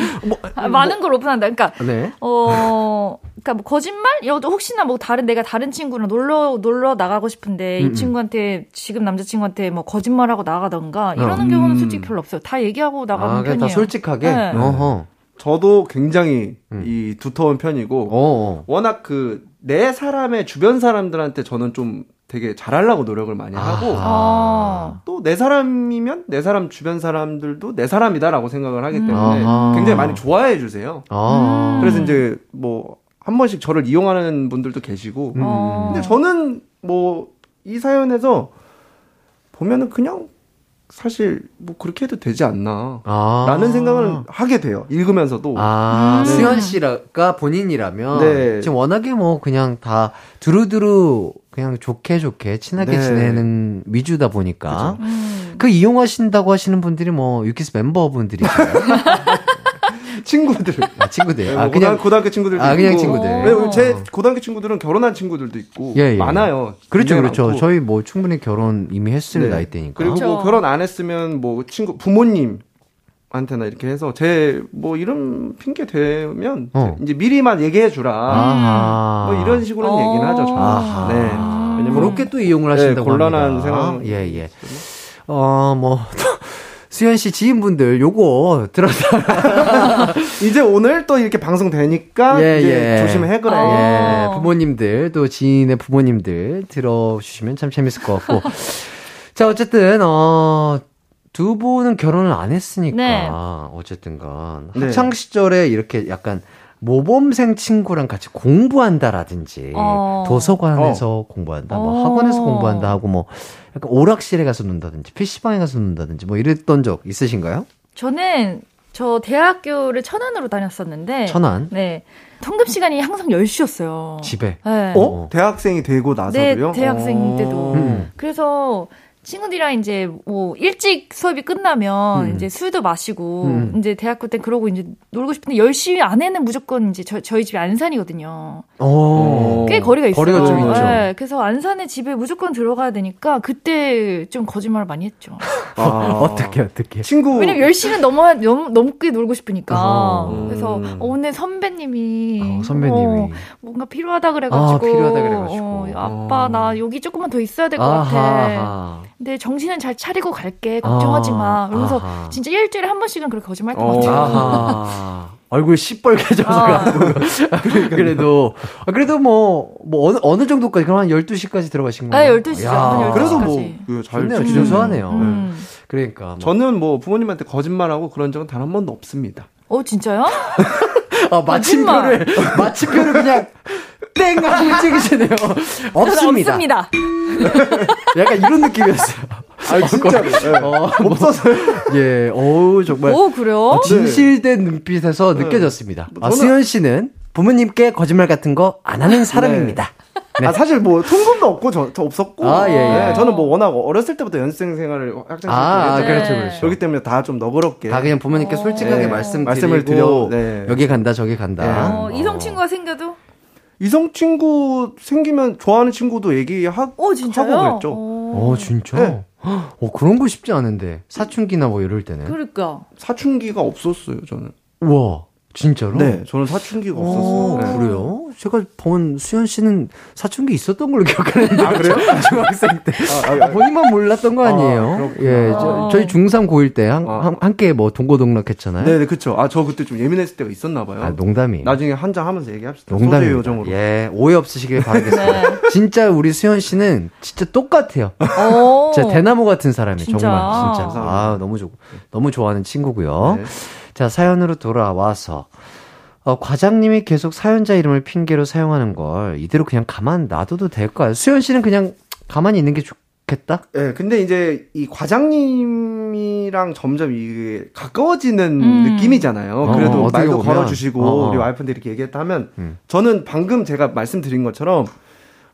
아, 많은 걸 오픈한다. 그러니까, 네. 어, 그러니까 뭐 거짓말? 이것도 혹시나 뭐 다른 내가 다른 친구랑 놀러 놀러 나가고 싶은데 음, 이 친구한테 지금 남자친구한테 뭐 거짓말하고 나가던가 이러는 음. 경우는 솔직히 별로 없어요. 다 얘기하고 나가는 아, 편이에요. 다 솔직하게. 네. 어허. 저도 굉장히 음. 이 두터운 편이고, 어. 워낙 그, 내 사람의 주변 사람들한테 저는 좀 되게 잘하려고 노력을 많이 하고, 아. 또내 사람이면 내 사람 주변 사람들도 내 사람이다라고 생각을 하기 때문에 아하. 굉장히 많이 좋아해 주세요. 아. 음. 그래서 이제 뭐 한 번씩 저를 이용하는 분들도 계시고. 음. 어. 근데 저는 뭐 이 사연에서 보면은 그냥 사실 뭐 그렇게 해도 되지 않나. 아. 라는 생각을 하게 돼요. 읽으면서도. 아, 음. 수현 씨가 본인이라면 네. 지금 워낙에 뭐 그냥 다 두루두루 그냥 좋게 좋게 친하게 네. 지내는 위주다 보니까 음. 그 이용하신다고 하시는 분들이 뭐 유키스 멤버분들이죠. 친구들. 아, 친구들. 네, 아뭐 그냥 고등, 고등학교 친구들도 아, 있고. 그냥 친구들. 네, 제 고등학교 친구들은 결혼한 친구들도 있고 예, 예. 많아요. 그렇죠, 그렇죠. 많고. 저희 뭐 충분히 결혼 이미 했을 네. 나이대니까. 그리고 뭐 그렇죠. 결혼 안 했으면 뭐 친구 부모님 한테나 이렇게 해서 제 뭐 이름 핑계 대면 어. 이제 미리만 얘기해 주라. 아하. 뭐 이런 식으로는 어. 얘기는 하죠. 저는. 아하. 네. 왜냐면 그렇게 또 이용을 하신다고 네, 곤란한 합니다. 상황. 예, 예. 어, 뭐, 수현 씨 지인분들 요거 들어서 이제 오늘 또 이렇게 방송 되니까 예, 이제 예. 조심해 그래. 어. 예, 부모님들, 또 지인의 부모님들 들어주시면 참 재밌을 것 같고. 자, 어쨌든, 어, 두 분은 결혼을 안 했으니까, 네. 어쨌든 간. 네. 학창 시절에 이렇게 약간 모범생 친구랑 같이 공부한다라든지, 어. 도서관에서 공부한다, 뭐 어. 학원에서 공부한다 하고 뭐, 약간 오락실에 가서 논다든지, PC방에 가서 논다든지, 뭐 이랬던 적 있으신가요? 저는 저 대학교를 천안으로 다녔었는데 천안? 네. 통금 시간이 항상 10시였어요. 집에. 네. 어? 대학생이 되고 나서도요? 네, 대학생 어. 때도. 음. 그래서 친구들이랑 이제 뭐 일찍 수업이 끝나면 음. 이제 술도 마시고 음. 이제 대학교 때 그러고 이제 놀고 싶은데 10시 안에는 무조건 이제 저, 저희 집이 안산이거든요. 어. 꽤 거리가 있어요. 거리가 좀 있죠. 네, 그래서 안산에 집에 무조건 들어가야 되니까 그때 좀 거짓말을 많이 했죠. 아. 어떻게, 어떻게. 친구 왜냐면 10시는 넘어, 넘, 넘게 놀고 싶으니까. 어허. 그래서 음. 어, 오늘 선배님이. 어, 선배님이. 어, 뭔가 필요하다 그래 가지고. 아, 필요하다 그래 가지고. 어, 아빠, 어. 나 여기 조금만 더 있어야 될 것 같아. 근데 정신은 잘 차리고 갈게. 걱정하지 마. 그러면서 아하. 진짜 일주일에 한 번씩은 그렇게 거짓말 했던 어. 것 같아요. 아하. 얼굴 시뻘개져서 아. 그래도 아, 그래도 뭐, 뭐 어느 어느 정도까지 그럼 한 12시까지 들어가신 네, 거예요? 12시죠. 야, 한 12시. 그래도 까지. 뭐잘 좋네요. 준수하네요. 음. 그러니까 뭐. 저는 뭐 부모님한테 거짓말하고 그런 적은 단 한 번도 없습니다. 어, 진짜요? 아, 마침표를 마침표를 그냥 땡 하고 찍으시네요. 없습니다. 없습니다. 약간 이런 느낌이었어요. 아 진짜로. 네. 어, 없어서요. 예, 어우 정말 오, 그래요? 어, 진실된 눈빛에서 느껴졌습니다. 아, 저는- 수현 씨는 부모님께 거짓말 같은 거 안 하는 사람입니다. 네. 아 사실 뭐 통금도 없고 저, 저 없었고. 아, 예, 예. 네, 저는 뭐 워낙 어렸을 때부터 연습생 생활을 학생 아, 때 그렇죠, 네. 그렇죠. 그렇기 때문에 다 좀 너그럽게. 다 그냥 부모님께 어. 솔직하게 네. 말씀드리고 말씀을 드려- 네. 여기 간다 저기 간다. 어, 이성 친구가 생겨도? 이성 친구 생기면 좋아하는 친구도 얘기하고 진짜요? 하고 그랬죠. 오. 어 진짜? 네. 어 그런 거 쉽지 않은데 사춘기나 뭐 이럴 때는. 그러니까. 사춘기가 없었어요, 저는. 우와 진짜로? 네, 저는 사춘기가 어, 없었어요. 네. 그래요? 제가 본 수현 씨는 사춘기 있었던 걸로 기억하는데. 아, 그래요? 중학생 때. 아, 아, 본인만 몰랐던 거 아니에요? 아, 그렇구나. 예, 저, 저희 중3 고1 때 한, 아. 한, 함께 뭐 동고동락 했잖아요. 네, 네, 그쵸. 아, 저 그때 좀 예민했을 때가 있었나 봐요. 아, 농담이. 나중에 한장 하면서 얘기합시다. 요정으로. 예, 오해 없으시길 바라겠습니다. 네. 진짜 우리 수현 씨는 진짜 똑같아요. 오. 진짜 대나무 같은 사람이 진짜. 정말 진짜. 감사합니다. 아, 너무 좋 너무 좋아하는 친구고요. 네. 자, 사연으로 돌아와서 어, 과장님이 계속 사연자 이름을 핑계로 사용하는 걸 이대로 그냥 가만 놔둬도 될까요? 수현 씨는 그냥 가만히 있는 게 좋겠다? 네, 근데 이제 이 과장님이랑 점점 이게 가까워지는 음. 느낌이잖아요. 어, 그래도 어떻게 말도 보면. 걸어주시고 어, 어. 우리 와이프한테 이렇게 얘기했다 하면 음. 저는 방금 제가 말씀드린 것처럼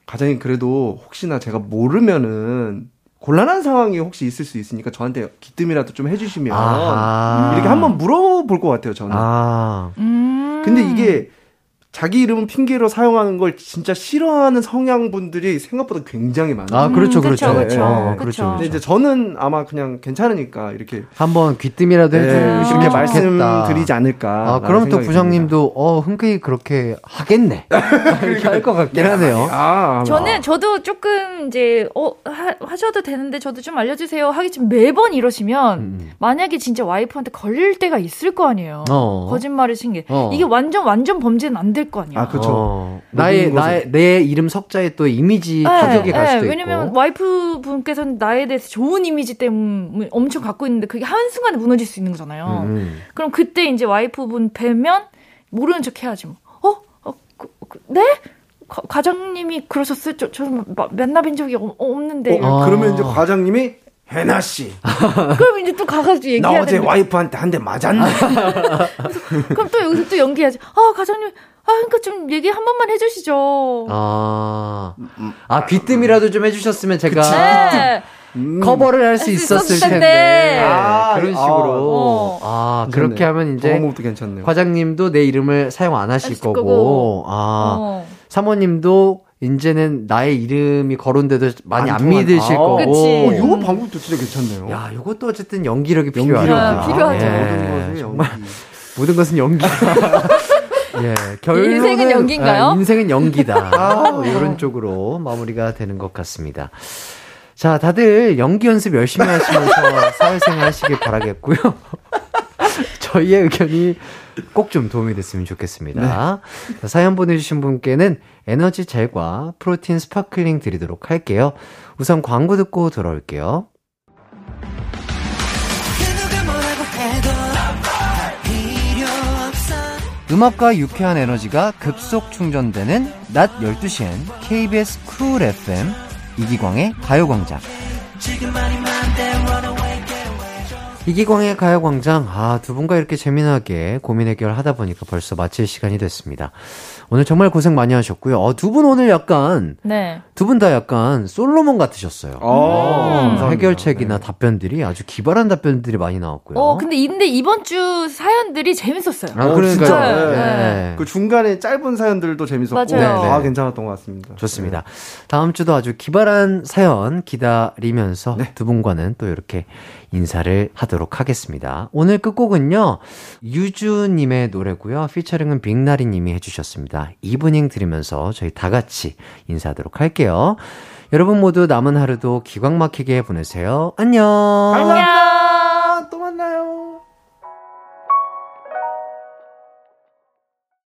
과장님 그래도 혹시나 제가 모르면은 곤란한 상황이 혹시 있을 수 있으니까 저한테 기뜸이라도 좀 해주시면 아하. 이렇게 한번 물어볼 것 같아요. 저는. 아. 음. 근데 이게 자기 이름은 핑계로 사용하는 걸 진짜 싫어하는 성향 분들이 생각보다 굉장히 많아요. 아, 그렇죠, 음, 그렇죠. 그쵸, 그쵸. 어, 그쵸. 그렇죠. 근데 그렇죠. 이제 저는 아마 그냥 괜찮으니까 이렇게 한번 귀뜸이라도 네, 해주시면 이렇게 좋겠다. 말씀드리지 않을까. 아, 그럼 또 부장님도, 어, 흔쾌히 그렇게 하겠네. 이렇게 할 것 같긴 하네요. 아, 저는 저도 조금 이제 어 하, 하셔도 되는데 저도 좀 알려주세요 하겠지만 매번 이러시면 음. 만약에 진짜 와이프한테 걸릴 때가 있을 거 아니에요. 어. 거짓말을 친 게. 어. 이게 완전 완전 범죄는 안될 거 아니에요. 아, 그쵸. 어, 나의, 모든 것을- 나의, 내 이름 석자에 또 이미지 네, 타격이 갈 네, 수도 왜냐면 있고. 와이프 분께서는 나에 대해서 좋은 이미지 때문에 엄청 갖고 있는데 그게 한 순간에 무너질 수 있는 거잖아요. 음. 그럼 그때 이제 와이프 분 뵈면 모르는 척 해야지 뭐. 어? 어 그, 그, 네? 과- 과장님이 그러셨어요? 저, 저 마- 맨날 뵌 적이 없- 없는데. 어, 아. 그러면 이제 과장님이 해나 씨, 그럼 이제 또 가가지고 나 얘기해야 어제 돼. 와이프한테 한 대 맞았네. 그럼 또 여기서 또 연기해야지. 아, 과장님, 아, 그러니까 좀 얘기 한 번만 해주시죠. 아, 아, 귀뜸이라도 좀 해주셨으면 제가 네. 음. 커버를 할 수 있었을 텐데. 텐데. 아, 그런 아, 식으로. 어. 아. 그렇게 하면 이제 방법도 괜찮네요. 과장님도 내 이름을 사용 안 하실 거고, 거고. 아, 어. 사모님도 이제는 나의 이름이 거론돼도 많이 안 안 믿으실 아. 거고. 그치. 어, 요거 방법도 진짜 괜찮네요. 야, 요것도 어쨌든 연기력이 연기력. 필요하죠. 아, 필요하죠. 모든 것에 정말 연기. 모든 것은 연기. 예, 결론은 인생은 연기인가요? 아, 인생은 연기다. 아. 이런 쪽으로 마무리가 되는 것 같습니다. 자, 다들 연기 연습 열심히 하시면서 사회생활 하시길 바라겠고요. 저희의 의견이 꼭 좀 도움이 됐으면 좋겠습니다. 자, 사연 보내주신 분께는 에너지 젤과 프로틴 sparkling 드리도록 할게요. 우선 광고 듣고 돌아올게요. 음악과 유쾌한 에너지가 급속 충전되는 낮 12시엔 KBS Cool FM 이기광의 가요광장. 이기광의 가요광장, 아, 두 분과 이렇게 재미나게 고민 해결 하다 보니까 벌써 마칠 시간이 됐습니다. 오늘 정말 고생 많이 하셨고요. 어, 두 분 오늘 약간, 네. 두분 다 약간 솔로몬 같으셨어요. 어, 음, 감사합니다. 해결책이나 답변들이 아주 기발한 답변들이 많이 나왔고요. 어, 근데, 근데 이번 주 사연들이 재밌었어요. 아, 어, 그러니까요. 진짜, 네. 네. 그 중간에 짧은 사연들도 재밌었고. 네, 다 네. 괜찮았던 것 같습니다. 좋습니다. 다음 주도 아주 기발한 사연 기다리면서 네. 두 분과는 또 이렇게 인사를 하도록 하겠습니다. 오늘 끝곡은요, 유주님의 노래고요. featuring은 빅나티님이 해주셨습니다. Evening 들으면서 저희 다 같이 인사하도록 할게요. 여러분 모두 남은 하루도 기광 막히게 보내세요. 안녕. 안녕!